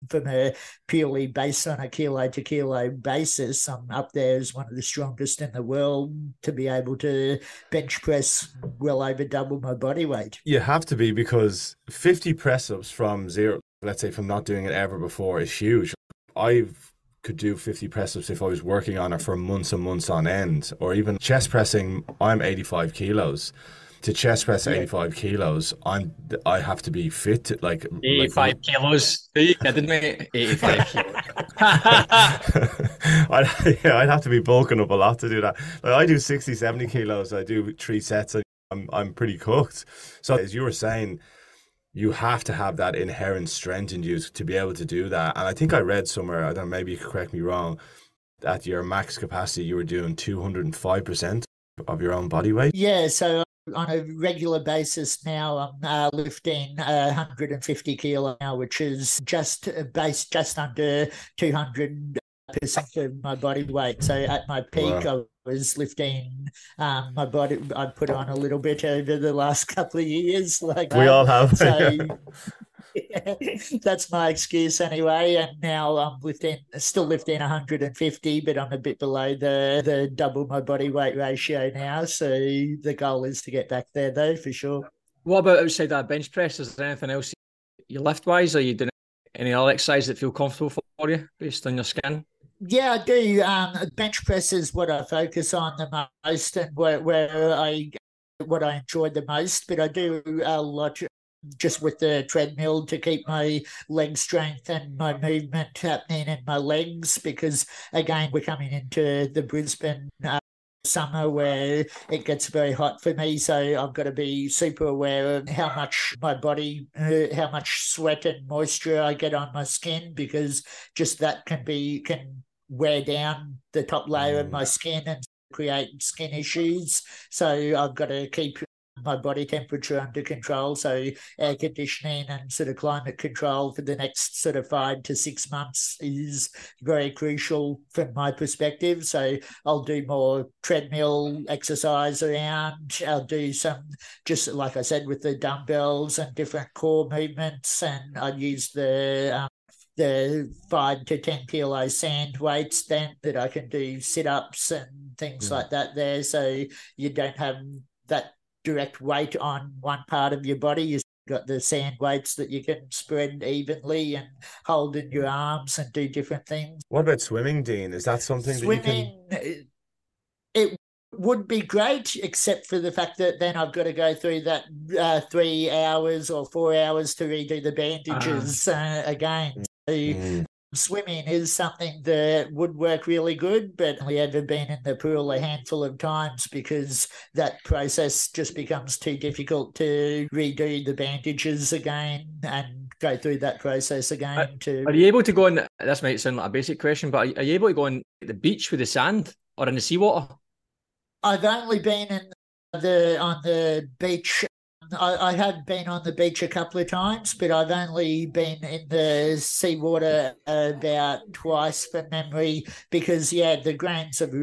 from a purely based on a kilo to kilo basis, I'm up there as one of the strongest in the world to be able to bench press well over double my body weight. You have to be because 50 press ups from zero, let's say from not doing it ever before, is huge. I've could do 50 press ups if I was working on it for months and months on end, or even chest pressing. I'm 85 kilos to chest press yeah. 85 kilos, I'm I have to be fit. To, like 85 like, kilos. Are you kidding me? 85 kilos. I'd, yeah, I'd have to be bulking up a lot to do that. Like I do 60, 70 kilos. I do three sets. And I'm I'm pretty cooked. So as you were saying, you have to have that inherent strength in you to be able to do that. And I think I read somewhere. I don't. know, Maybe you could correct me wrong. At your max capacity, you were doing 205 percent of your own body weight. Yeah. So on a regular basis now i'm uh, lifting uh, 150 kilo now which is just uh, based just under 200 percent of my body weight. So at my peak wow. i was lifting um, my body i put on a little bit over the last couple of years like we all have. So, that's my excuse anyway. And now I'm within, still lifting 150, but I'm a bit below the the double my body weight ratio now. So the goal is to get back there, though, for sure. What about outside that bench press? Is there anything else you lift wise? Are you doing any other exercise that feel comfortable for you based on your skin? Yeah, I do. Um, bench press is what I focus on the most, and where, where I what I enjoy the most. But I do a lot just with the treadmill to keep my leg strength and my movement happening in my legs because again we're coming into the Brisbane uh, summer where it gets very hot for me so I've got to be super aware of how much my body uh, how much sweat and moisture I get on my skin because just that can be can wear down the top layer of my mm. skin and create skin issues so I've got to keep my body temperature under control. So air conditioning and sort of climate control for the next sort of five to six months is very crucial from my perspective. So I'll do more treadmill exercise around. I'll do some just like I said with the dumbbells and different core movements, and I use the um, the five to ten kilo sand weights then that I can do sit ups and things mm. like that there. So you don't have that direct weight on one part of your body. You've got the sand weights that you can spread evenly and hold in your arms and do different things. What about swimming, Dean? Is that something swimming, that you can? It would be great, except for the fact that then I've got to go through that uh, three hours or four hours to redo the bandages uh, uh, again. So mm swimming is something that would work really good, but only ever been in the pool a handful of times because that process just becomes too difficult to redo the bandages again and go through that process again. Are, to are you able to go on? This might sound like a basic question, but are, are you able to go on the beach with the sand or in the seawater? I've only been in the on the beach I, I have been on the beach a couple of times, but I've only been in the seawater about twice for memory because, yeah, the grains of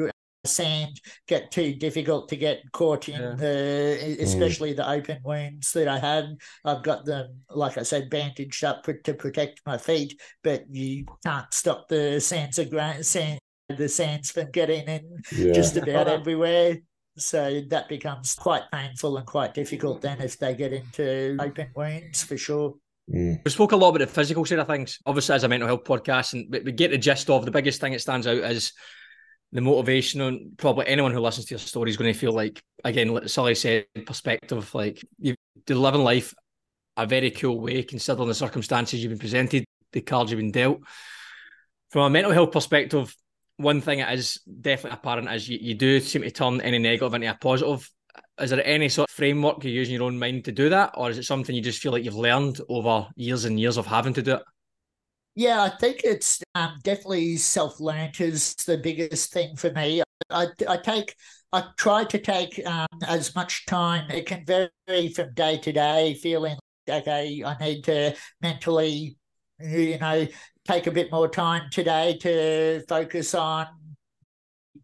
sand get too difficult to get caught in yeah. the mm. especially mm. the open wounds that I have. I've got them, like I said, bandaged up to protect my feet, but you can't stop the sands of grain, sand, the sands from getting in yeah. just about everywhere. So that becomes quite painful and quite difficult then if they get into open wounds for sure. Mm. We spoke a lot about the physical side of things, obviously as a mental health podcast, and we get the gist of the biggest thing that stands out is the motivation. And probably anyone who listens to your story is going to feel like, again, like Sully said, perspective, like you are living life a very cool way, considering the circumstances you've been presented, the cards you've been dealt. From a mental health perspective, one thing that is definitely apparent is you, you do seem to turn any negative into a positive. Is there any sort of framework you use in your own mind to do that, or is it something you just feel like you've learned over years and years of having to do it? Yeah, I think it's um, definitely self learned is the biggest thing for me. I, I take I try to take um, as much time. It can vary from day to day, feeling okay, I need to mentally, you know, take a bit more time today to focus on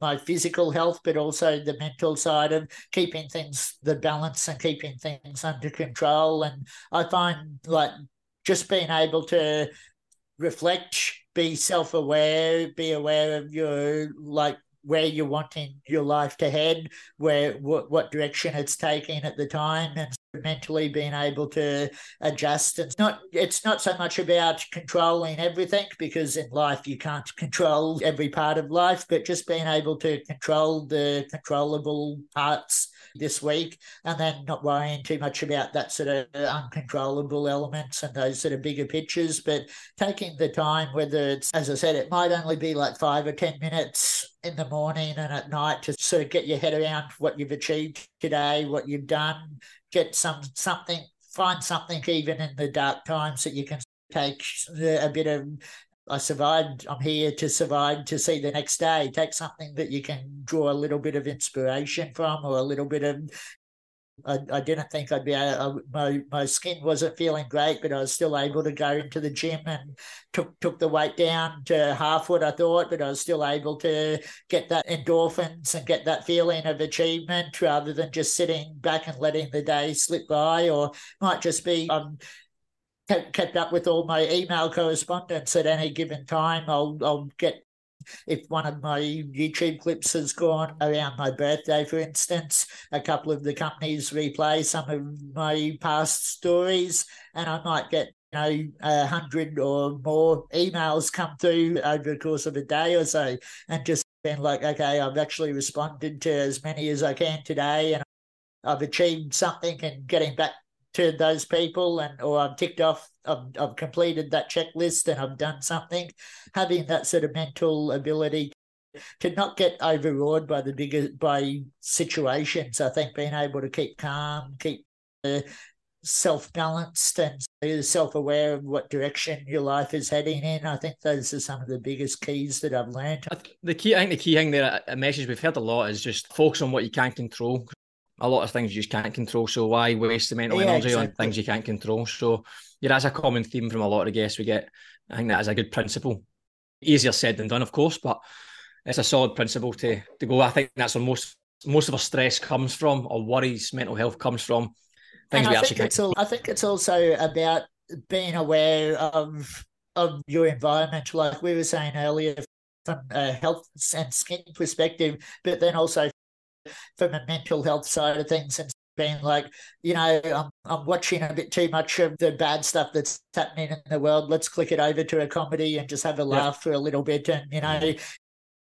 my physical health, but also the mental side of keeping things the balance and keeping things under control. And I find like just being able to reflect, be self aware, be aware of your like where you're wanting your life to head, where what, what direction it's taking at the time, and mentally being able to adjust. It's not it's not so much about controlling everything because in life you can't control every part of life, but just being able to control the controllable parts this week and then not worrying too much about that sort of uncontrollable elements and those sort of bigger pictures, but taking the time, whether it's as I said, it might only be like five or ten minutes in the morning and at night to sort of get your head around what you've achieved today, what you've done, get some something, find something even in the dark times that you can take a bit of. I survived. I'm here to survive to see the next day. Take something that you can draw a little bit of inspiration from, or a little bit of I, I didn't think I'd be able, my, my skin wasn't feeling great, but I was still able to go into the gym and took took the weight down to half what I thought, but I was still able to get that endorphins and get that feeling of achievement rather than just sitting back and letting the day slip by, or might just be um, kept up with all my email correspondence at any given time. I'll I'll get if one of my YouTube clips has gone around my birthday, for instance, a couple of the companies replay some of my past stories, and I might get know a hundred or more emails come through over the course of a day or so, and just been like, okay, I've actually responded to as many as I can today, and I've achieved something and getting back to those people and or I've ticked off I've, I've completed that checklist and I've done something having that sort of mental ability to not get overawed by the bigger by situations I think being able to keep calm keep uh, self balanced and self aware of what direction your life is heading in. I think those are some of the biggest keys that I've learned. The key, I think, the key thing there, a message we've heard a lot is just focus on what you can control a lot of things you just can't control. So why waste the mental yeah, energy exactly. on things you can't control? So yeah, that's a common theme from a lot of the guests we get. I think that is a good principle. Easier said than done, of course, but it's a solid principle to to go. I think that's where most most of our stress comes from, or worries, mental health comes from. Things and we I actually think it's all, I think it's also about being aware of of your environment, like we were saying earlier, from a health and skin perspective, but then also from a mental health side of things and being like, you know, I'm, I'm watching a bit too much of the bad stuff that's happening in the world. Let's click it over to a comedy and just have a laugh yeah. for a little bit. And, you know,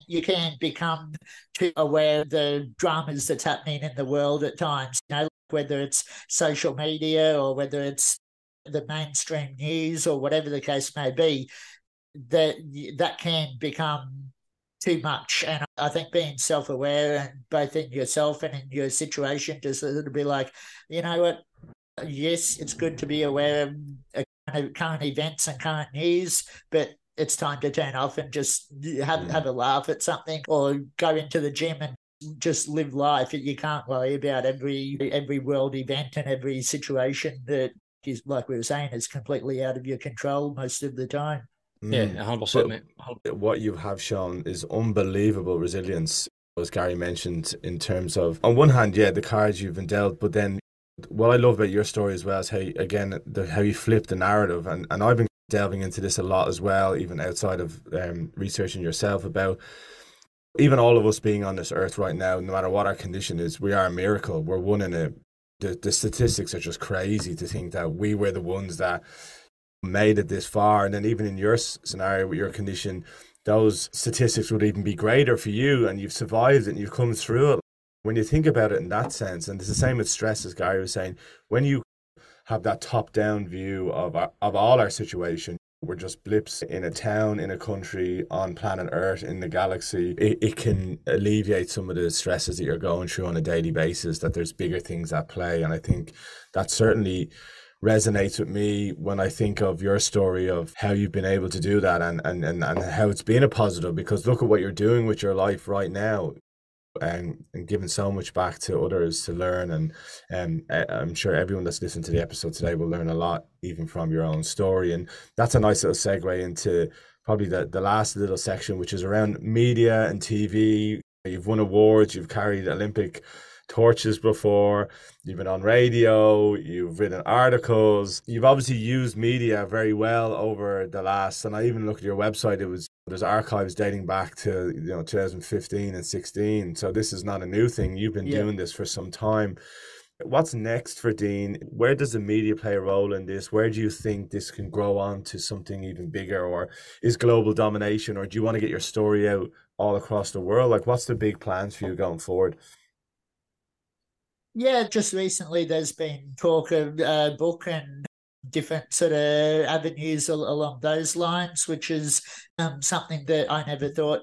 you can become too aware of the dramas that's happening in the world at times, you know, whether it's social media or whether it's the mainstream news or whatever the case may be, that that can become too much. And I think being self aware and both in yourself and in your situation, just to be like, you know what? Yes, it's good to be aware uh, of current events and current news, but it's time to turn off and just have mm. have a laugh at something or go into the gym and just live life. You can't worry about every every world event and every situation that is like we were saying is completely out of your control most of the time. Yeah, mm. hundred percent, mate. What you have shown is unbelievable resilience, as Gary mentioned, in terms of on one hand, yeah, the cards you've been dealt, but then what I love about your story as well is how again the, how you flip the narrative, and and I've been delving into this a lot as well, even outside of um, researching yourself about even all of us being on this earth right now, no matter what our condition is, we are a miracle. We're one in a. The, the statistics are just crazy to think that we were the ones that made it this far. And then even in your scenario with your condition, those statistics would even be greater for you and you've survived it and you've come through it. When you think about it in that sense, and it's the same with stress, as Gary was saying, when you have that top down view of, our, of all our situation, we're just blips in a town, in a country, on planet Earth, in the galaxy. It, it can alleviate some of the stresses that you're going through on a daily basis, that there's bigger things at play. And I think that certainly resonates with me when I think of your story of how you've been able to do that and, and, and, and how it's been a positive because look at what you're doing with your life right now and, and giving so much back to others to learn. And um, I'm sure everyone that's listened to the episode today will learn a lot even from your own story. And that's a nice little segue into probably the, the last little section which is around media and TV you've won awards you've carried Olympic torches before, you've been on radio, you've written articles, you've obviously used media very well over the last, and I even look at your website, it was there's archives dating back to you know 2015 and 16 so this is not a new thing you've been yeah. doing this for some time. What's next for dean? Where does the media play a role in this? Where do you think this can grow on to something even bigger or is global domination or do you want to get your story out all across the world? Like what's the big plans for you going forward yeah, just recently there's been talk of a uh, book and different sort of avenues along those lines, which is um, something that I never thought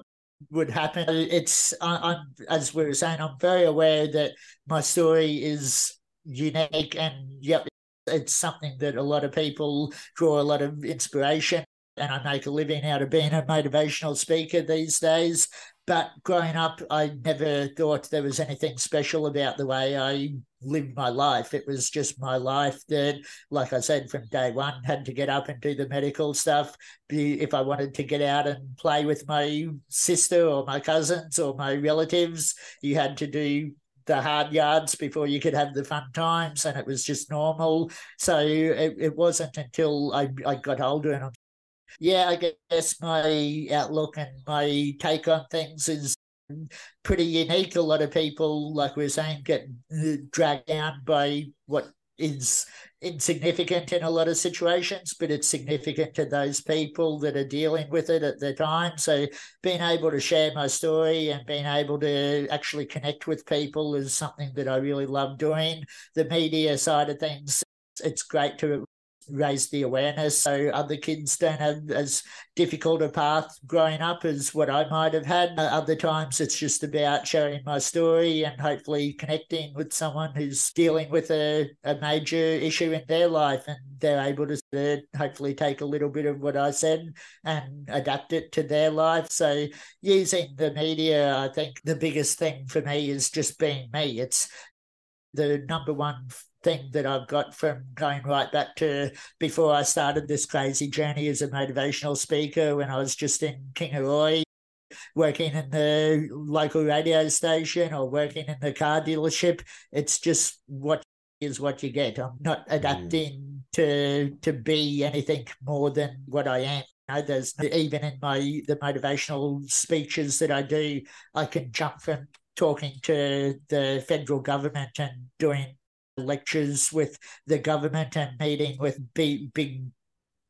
would happen. It's I, am as we were saying, I'm very aware that my story is unique, and yep, it's something that a lot of people draw a lot of inspiration. And I make a living out of being a motivational speaker these days. But growing up, I never thought there was anything special about the way I lived my life. It was just my life that, like I said, from day one, had to get up and do the medical stuff. If I wanted to get out and play with my sister or my cousins or my relatives, you had to do the hard yards before you could have the fun times, and it was just normal. So it, it wasn't until I, I got older and I'm yeah, I guess my outlook and my take on things is pretty unique. A lot of people, like we are saying, get uh, dragged down by what is insignificant in a lot of situations, but it's significant to those people that are dealing with it at the time. So being able to share my story and being able to actually connect with people is something that I really love doing. The media side of things, it's great to raise the awareness so other kids don't have as difficult a path growing up as what I might have had. Uh, other times it's just about sharing my story and hopefully connecting with someone who's dealing with a, a major issue in their life and they're able to hopefully take a little bit of what I said and adapt it to their life. So using the media, I think the biggest thing for me is just being me. It's the number one thing that I've got from going right back to before I started this crazy journey as a motivational speaker when I was just in Kingaroy, working in the local radio station or working in the car dealership. It's just what is what you get. I'm not adapting mm. to to be anything more than what I am. You know, there's even in my the motivational speeches that I do, I can jump from talking to the federal government and doing lectures with the government and meeting with big, big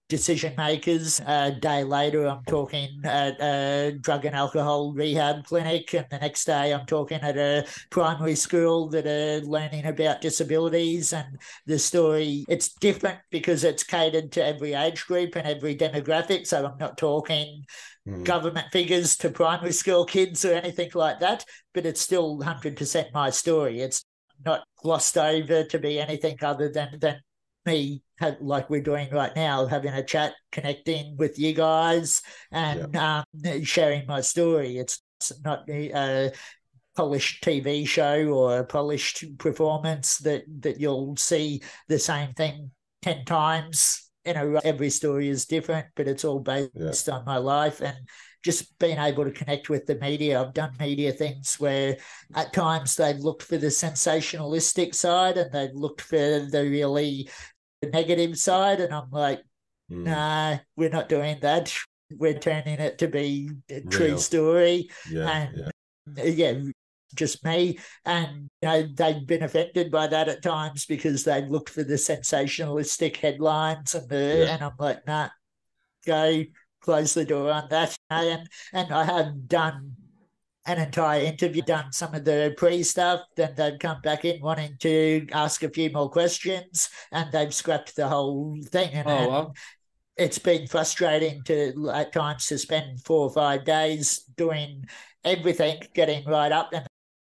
decision makers. A day later, I'm talking at a drug and alcohol rehab clinic, and the next day, I'm talking at a primary school that are learning about disabilities. And the story it's different because it's catered to every age group and every demographic. So I'm not talking. Mm. Government figures to primary school kids or anything like that, but it's still 100% my story. It's not glossed over to be anything other than than me like we're doing right now, having a chat, connecting with you guys, and yeah. um, sharing my story. It's not a polished TV show or a polished performance that that you'll see the same thing ten times. You know, every story is different, but it's all based yeah. on my life and just being able to connect with the media. I've done media things where at times they've looked for the sensationalistic side and they've looked for the really negative side. And I'm like, mm. nah, we're not doing that. We're turning it to be a true Real. story. Yeah, and yeah. yeah just me. And you know, they've been affected by that at times because they've looked for the sensationalistic headlines and the yeah. and I'm like, nah, go close the door on that. And, and I have done an entire interview, done some of the pre stuff, then they've come back in wanting to ask a few more questions, and they've scrapped the whole thing. And, oh, wow. it's been frustrating to at times to spend four or five days doing everything, getting right up, and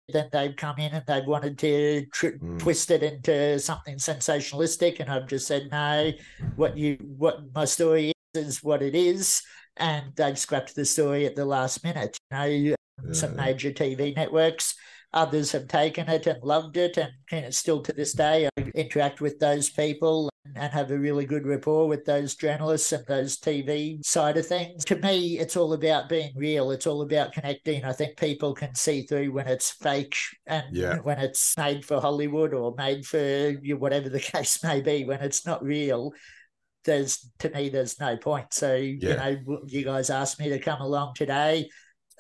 then they've come in and they've wanted to tr- mm. twist it into something sensationalistic, and I've just said no. What you, what my story is what it is, and they've scrapped the story at the last minute. You know, yeah. some major TV networks, others have taken it and loved it, and you know, still to this day, I interact with those people and have a really good rapport with those journalists and those TV side of things. To me, it's all about being real. It's all about connecting. I think people can see through when it's fake and yeah. when it's made for Hollywood or made for whatever the case may be, when it's not real there's to me there's no point. So yeah. you know, you guys asked me to come along today.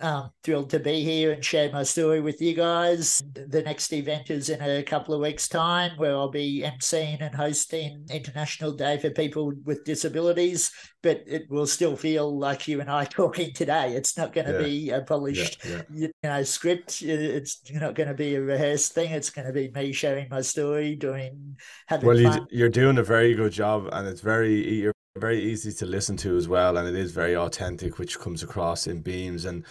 Um, thrilled to be here and share my story with you guys. The next event is in a couple of weeks' time, where I'll be emceeing and hosting International Day for People with Disabilities. But it will still feel like you and I talking today. It's not going to yeah. be a polished, yeah, yeah. you know, script. It's not going to be a rehearsed thing. It's going to be me sharing my story, doing having well, fun. you're doing a very good job, and it's very you're very easy to listen to as well, and it is very authentic, which comes across in beams. And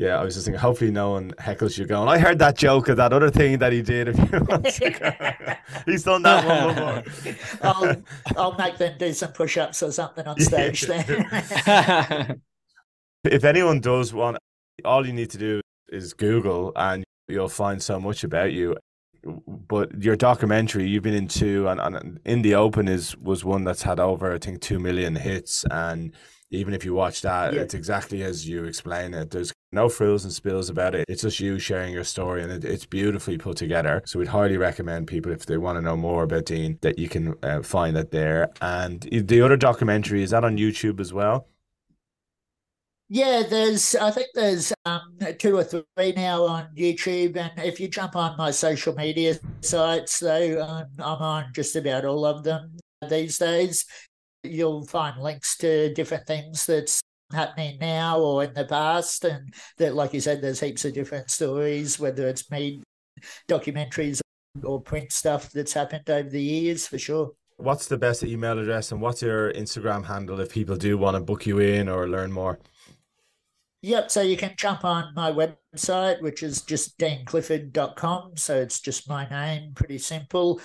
yeah, I was just thinking, hopefully, no one heckles you going. I heard that joke of that other thing that he did a few months ago. He's done that one before. I'll, I'll make them do some push-ups or something on stage then. if anyone does want, all you need to do is Google, and you'll find so much about you but your documentary you've been into and, and in the open is was one that's had over i think 2 million hits and even if you watch that yeah. it's exactly as you explain it there's No frills and spills about it. It's just you sharing your story, and it, it's beautifully put together. So we'd highly recommend people if they want to know more about Dean that you can uh, find that there. And the other documentary is that on YouTube as well. Yeah, there's I think there's um, two or three now on YouTube, and if you jump on my social media sites, though, I'm, I'm on just about all of them these days. You'll find links to different things that's happening now or in the past. And that, like you said, there's heaps of different stories, whether it's made documentaries or print stuff that's happened over the years for sure. What's the best email address and what's your Instagram handle if people do want to book you in or learn more? Yep, so you can jump on my website, which is just deanclifford.com. So it's just my name, pretty simple.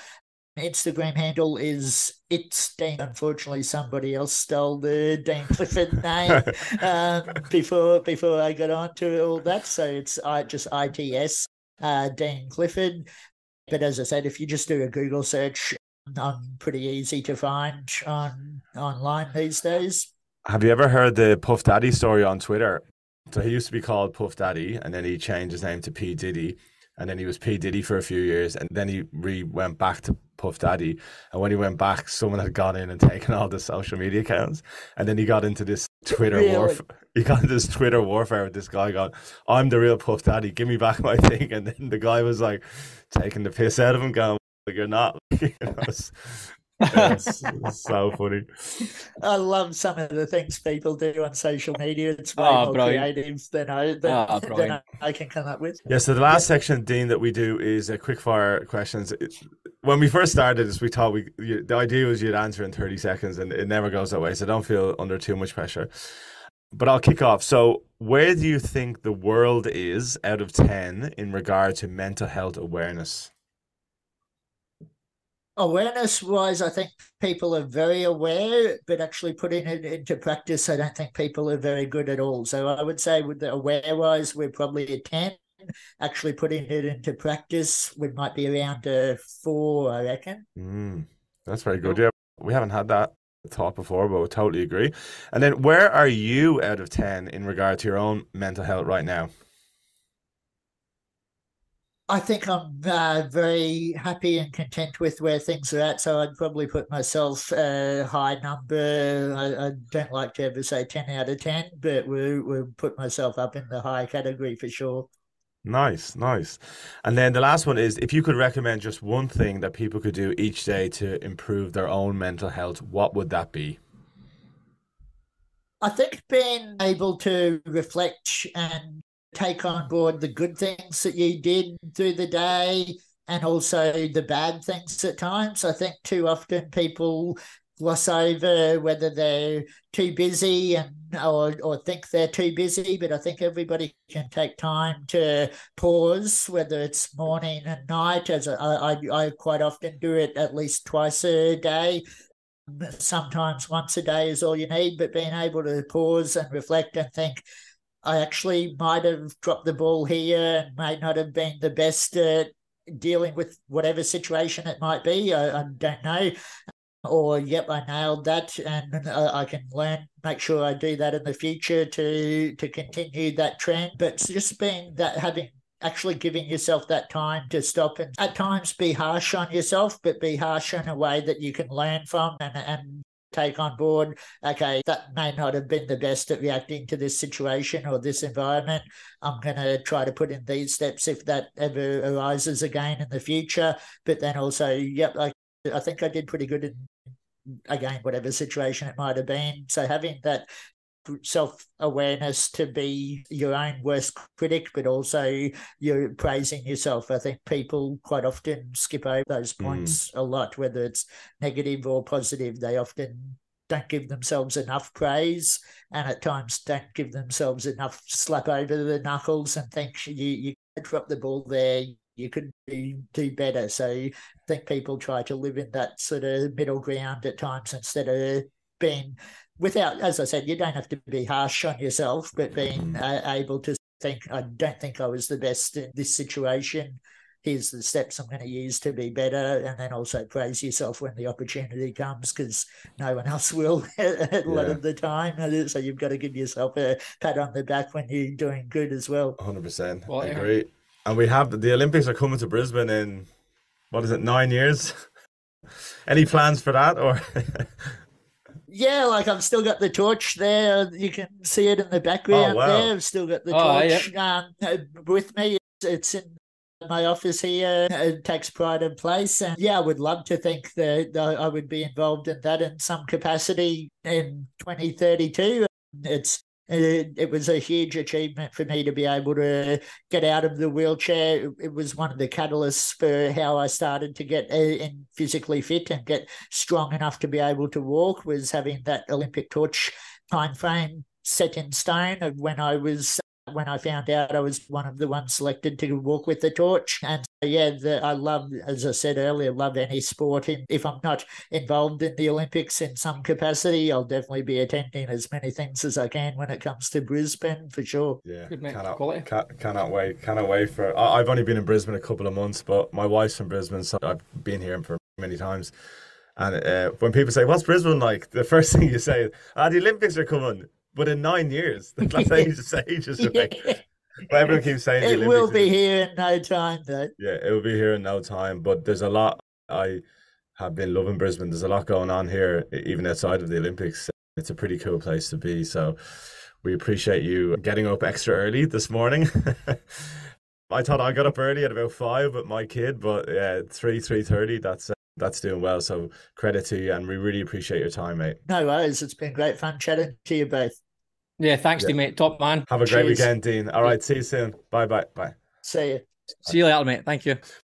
Instagram handle is it's Dean. Unfortunately, somebody else stole the Dean Clifford name um, before before I got onto all that. So it's I just ITS uh, Dean Clifford. But as I said, if you just do a Google search, I'm pretty easy to find on online these days. Have you ever heard the Puff Daddy story on Twitter? So he used to be called Puff Daddy, and then he changed his name to P Diddy and then he was P Diddy for a few years, and then he re went back to Puff Daddy. And when he went back, someone had gone in and taken all the social media accounts, and then he got into this Twitter really? warfare. He got into this Twitter warfare with this guy going, "I'm the real Puff Daddy. Give me back my thing." And then the guy was like taking the piss out of him, going, "You're not." you know, it's, it's, so funny. I love some of the things people do on social media. It's way oh, more brilliant. creative than I, than, oh, than I can come up with. Yeah, so the last yeah. section, Dean, that we do is a quick fire questions. When we first started this, we thought we you, the idea was you'd answer in 30 seconds, and it never goes that way. So don't feel under too much pressure. But I'll kick off. So, where do you think the world is out of 10 in regard to mental health awareness? Awareness wise, I think people are very aware, but actually putting it into practice, I don't think people are very good at all. So I would say with the aware wise, we're probably a 10. Actually putting it into practice, we might be around a four, I reckon. Mm, that's very good. Yeah, we haven't had that thought before, but we totally agree. And then where are you out of 10 in regard to your own mental health right now? I think I'm uh, very happy and content with where things are at. So I'd probably put myself a high number. I, I don't like to ever say 10 out of 10, but we we'll put myself up in the high category for sure. Nice, nice. And then the last one is if you could recommend just one thing that people could do each day to improve their own mental health, what would that be? I think being able to reflect and take on board the good things that you did through the day and also the bad things at times. I think too often people gloss over whether they're too busy and or or think they're too busy, but I think everybody can take time to pause, whether it's morning and night. As I, I, I quite often do it at least twice a day. Sometimes once a day is all you need, but being able to pause and reflect and think, I actually might have dropped the ball here may not have been the best at dealing with whatever situation it might be. I, I don't know. Or, yep, I nailed that, and I can learn, make sure I do that in the future to to continue that trend. But just being that having actually giving yourself that time to stop and at times be harsh on yourself, but be harsh in a way that you can learn from and, and take on board, okay, that may not have been the best at reacting to this situation or this environment. I'm going to try to put in these steps if that ever arises again in the future. But then also, yep, I, I think I did pretty good in, again, whatever situation it might have been. So having that self awareness to be your own worst critic, but also you're praising yourself. I think people quite often skip over those hmm. points mm. a lot, whether it's negative or positive. They often don't give themselves enough praise and at times don't give themselves enough slap over the knuckles and think you, you drop the ball there you could do, do better so i think people try to live in that sort of middle ground at times instead of being without, as I said, you don't have to be harsh on yourself, but being uh, able to think, I don't think I was the best in this situation. here's the steps I'm going to use to be better, and then also praise yourself when the opportunity comes because no one else will a lot Yeah. of the time. So you've got to give yourself a pat on the back when you're doing good as well. 100%. Well, I yeah. agree. And we have the Olympics are coming to Brisbane in what is it, nine years? Any plans for that or? Yeah, like I've still got the torch there. You can see it in the background wow. there. I've still got the Oh, yeah. torch um, uh, with me. It's, in my office here at Tax Pride and Place. And yeah, I would love to think that I I would be involved in that in some capacity in 2032. It's it, it was a huge achievement for me to be able to get out of the wheelchair. It, was one of the catalysts for how I started to get uh, in physically fit and get strong enough to be able to walk. Was having that Olympic torch time frame set in stone of when I was when I found out I was one of the ones selected to walk with the torch. And yeah, the, I love, as I said earlier, love any sport. And if I'm not involved in the Olympics in some capacity, I'll definitely be attending as many things as I can when it comes to Brisbane for sure. Yeah, Good, mate. cannot, Quality. ca- cannot wait, cannot wait for. I, I've only been in Brisbane a couple of months, but my wife's from Brisbane, so I've been here for many times. And uh, when people say, "What's Brisbane like?" the first thing you say, "Ah, the Olympics are coming." But in nine years, that's ages, ages away. But everyone keeps saying it Olympics will is- be here in no time, though. Yeah, it will be here in no time. But there's a lot. I have been loving Brisbane. There's a lot going on here, even outside of the Olympics. It's a pretty cool place to be. So we appreciate you getting up extra early this morning. I thought I got up early at about five with my kid, but yeah, three three thirty. That's uh, that's doing well. So credit to you, and we really appreciate your time, mate. No worries. It's been great fun chatting to you both. Yeah, thanks Yeah. to you, mate. Top man. Have a great weekend, Dean. All right, see you soon. Bye bye bye. See you. See you later, mate. Thank you.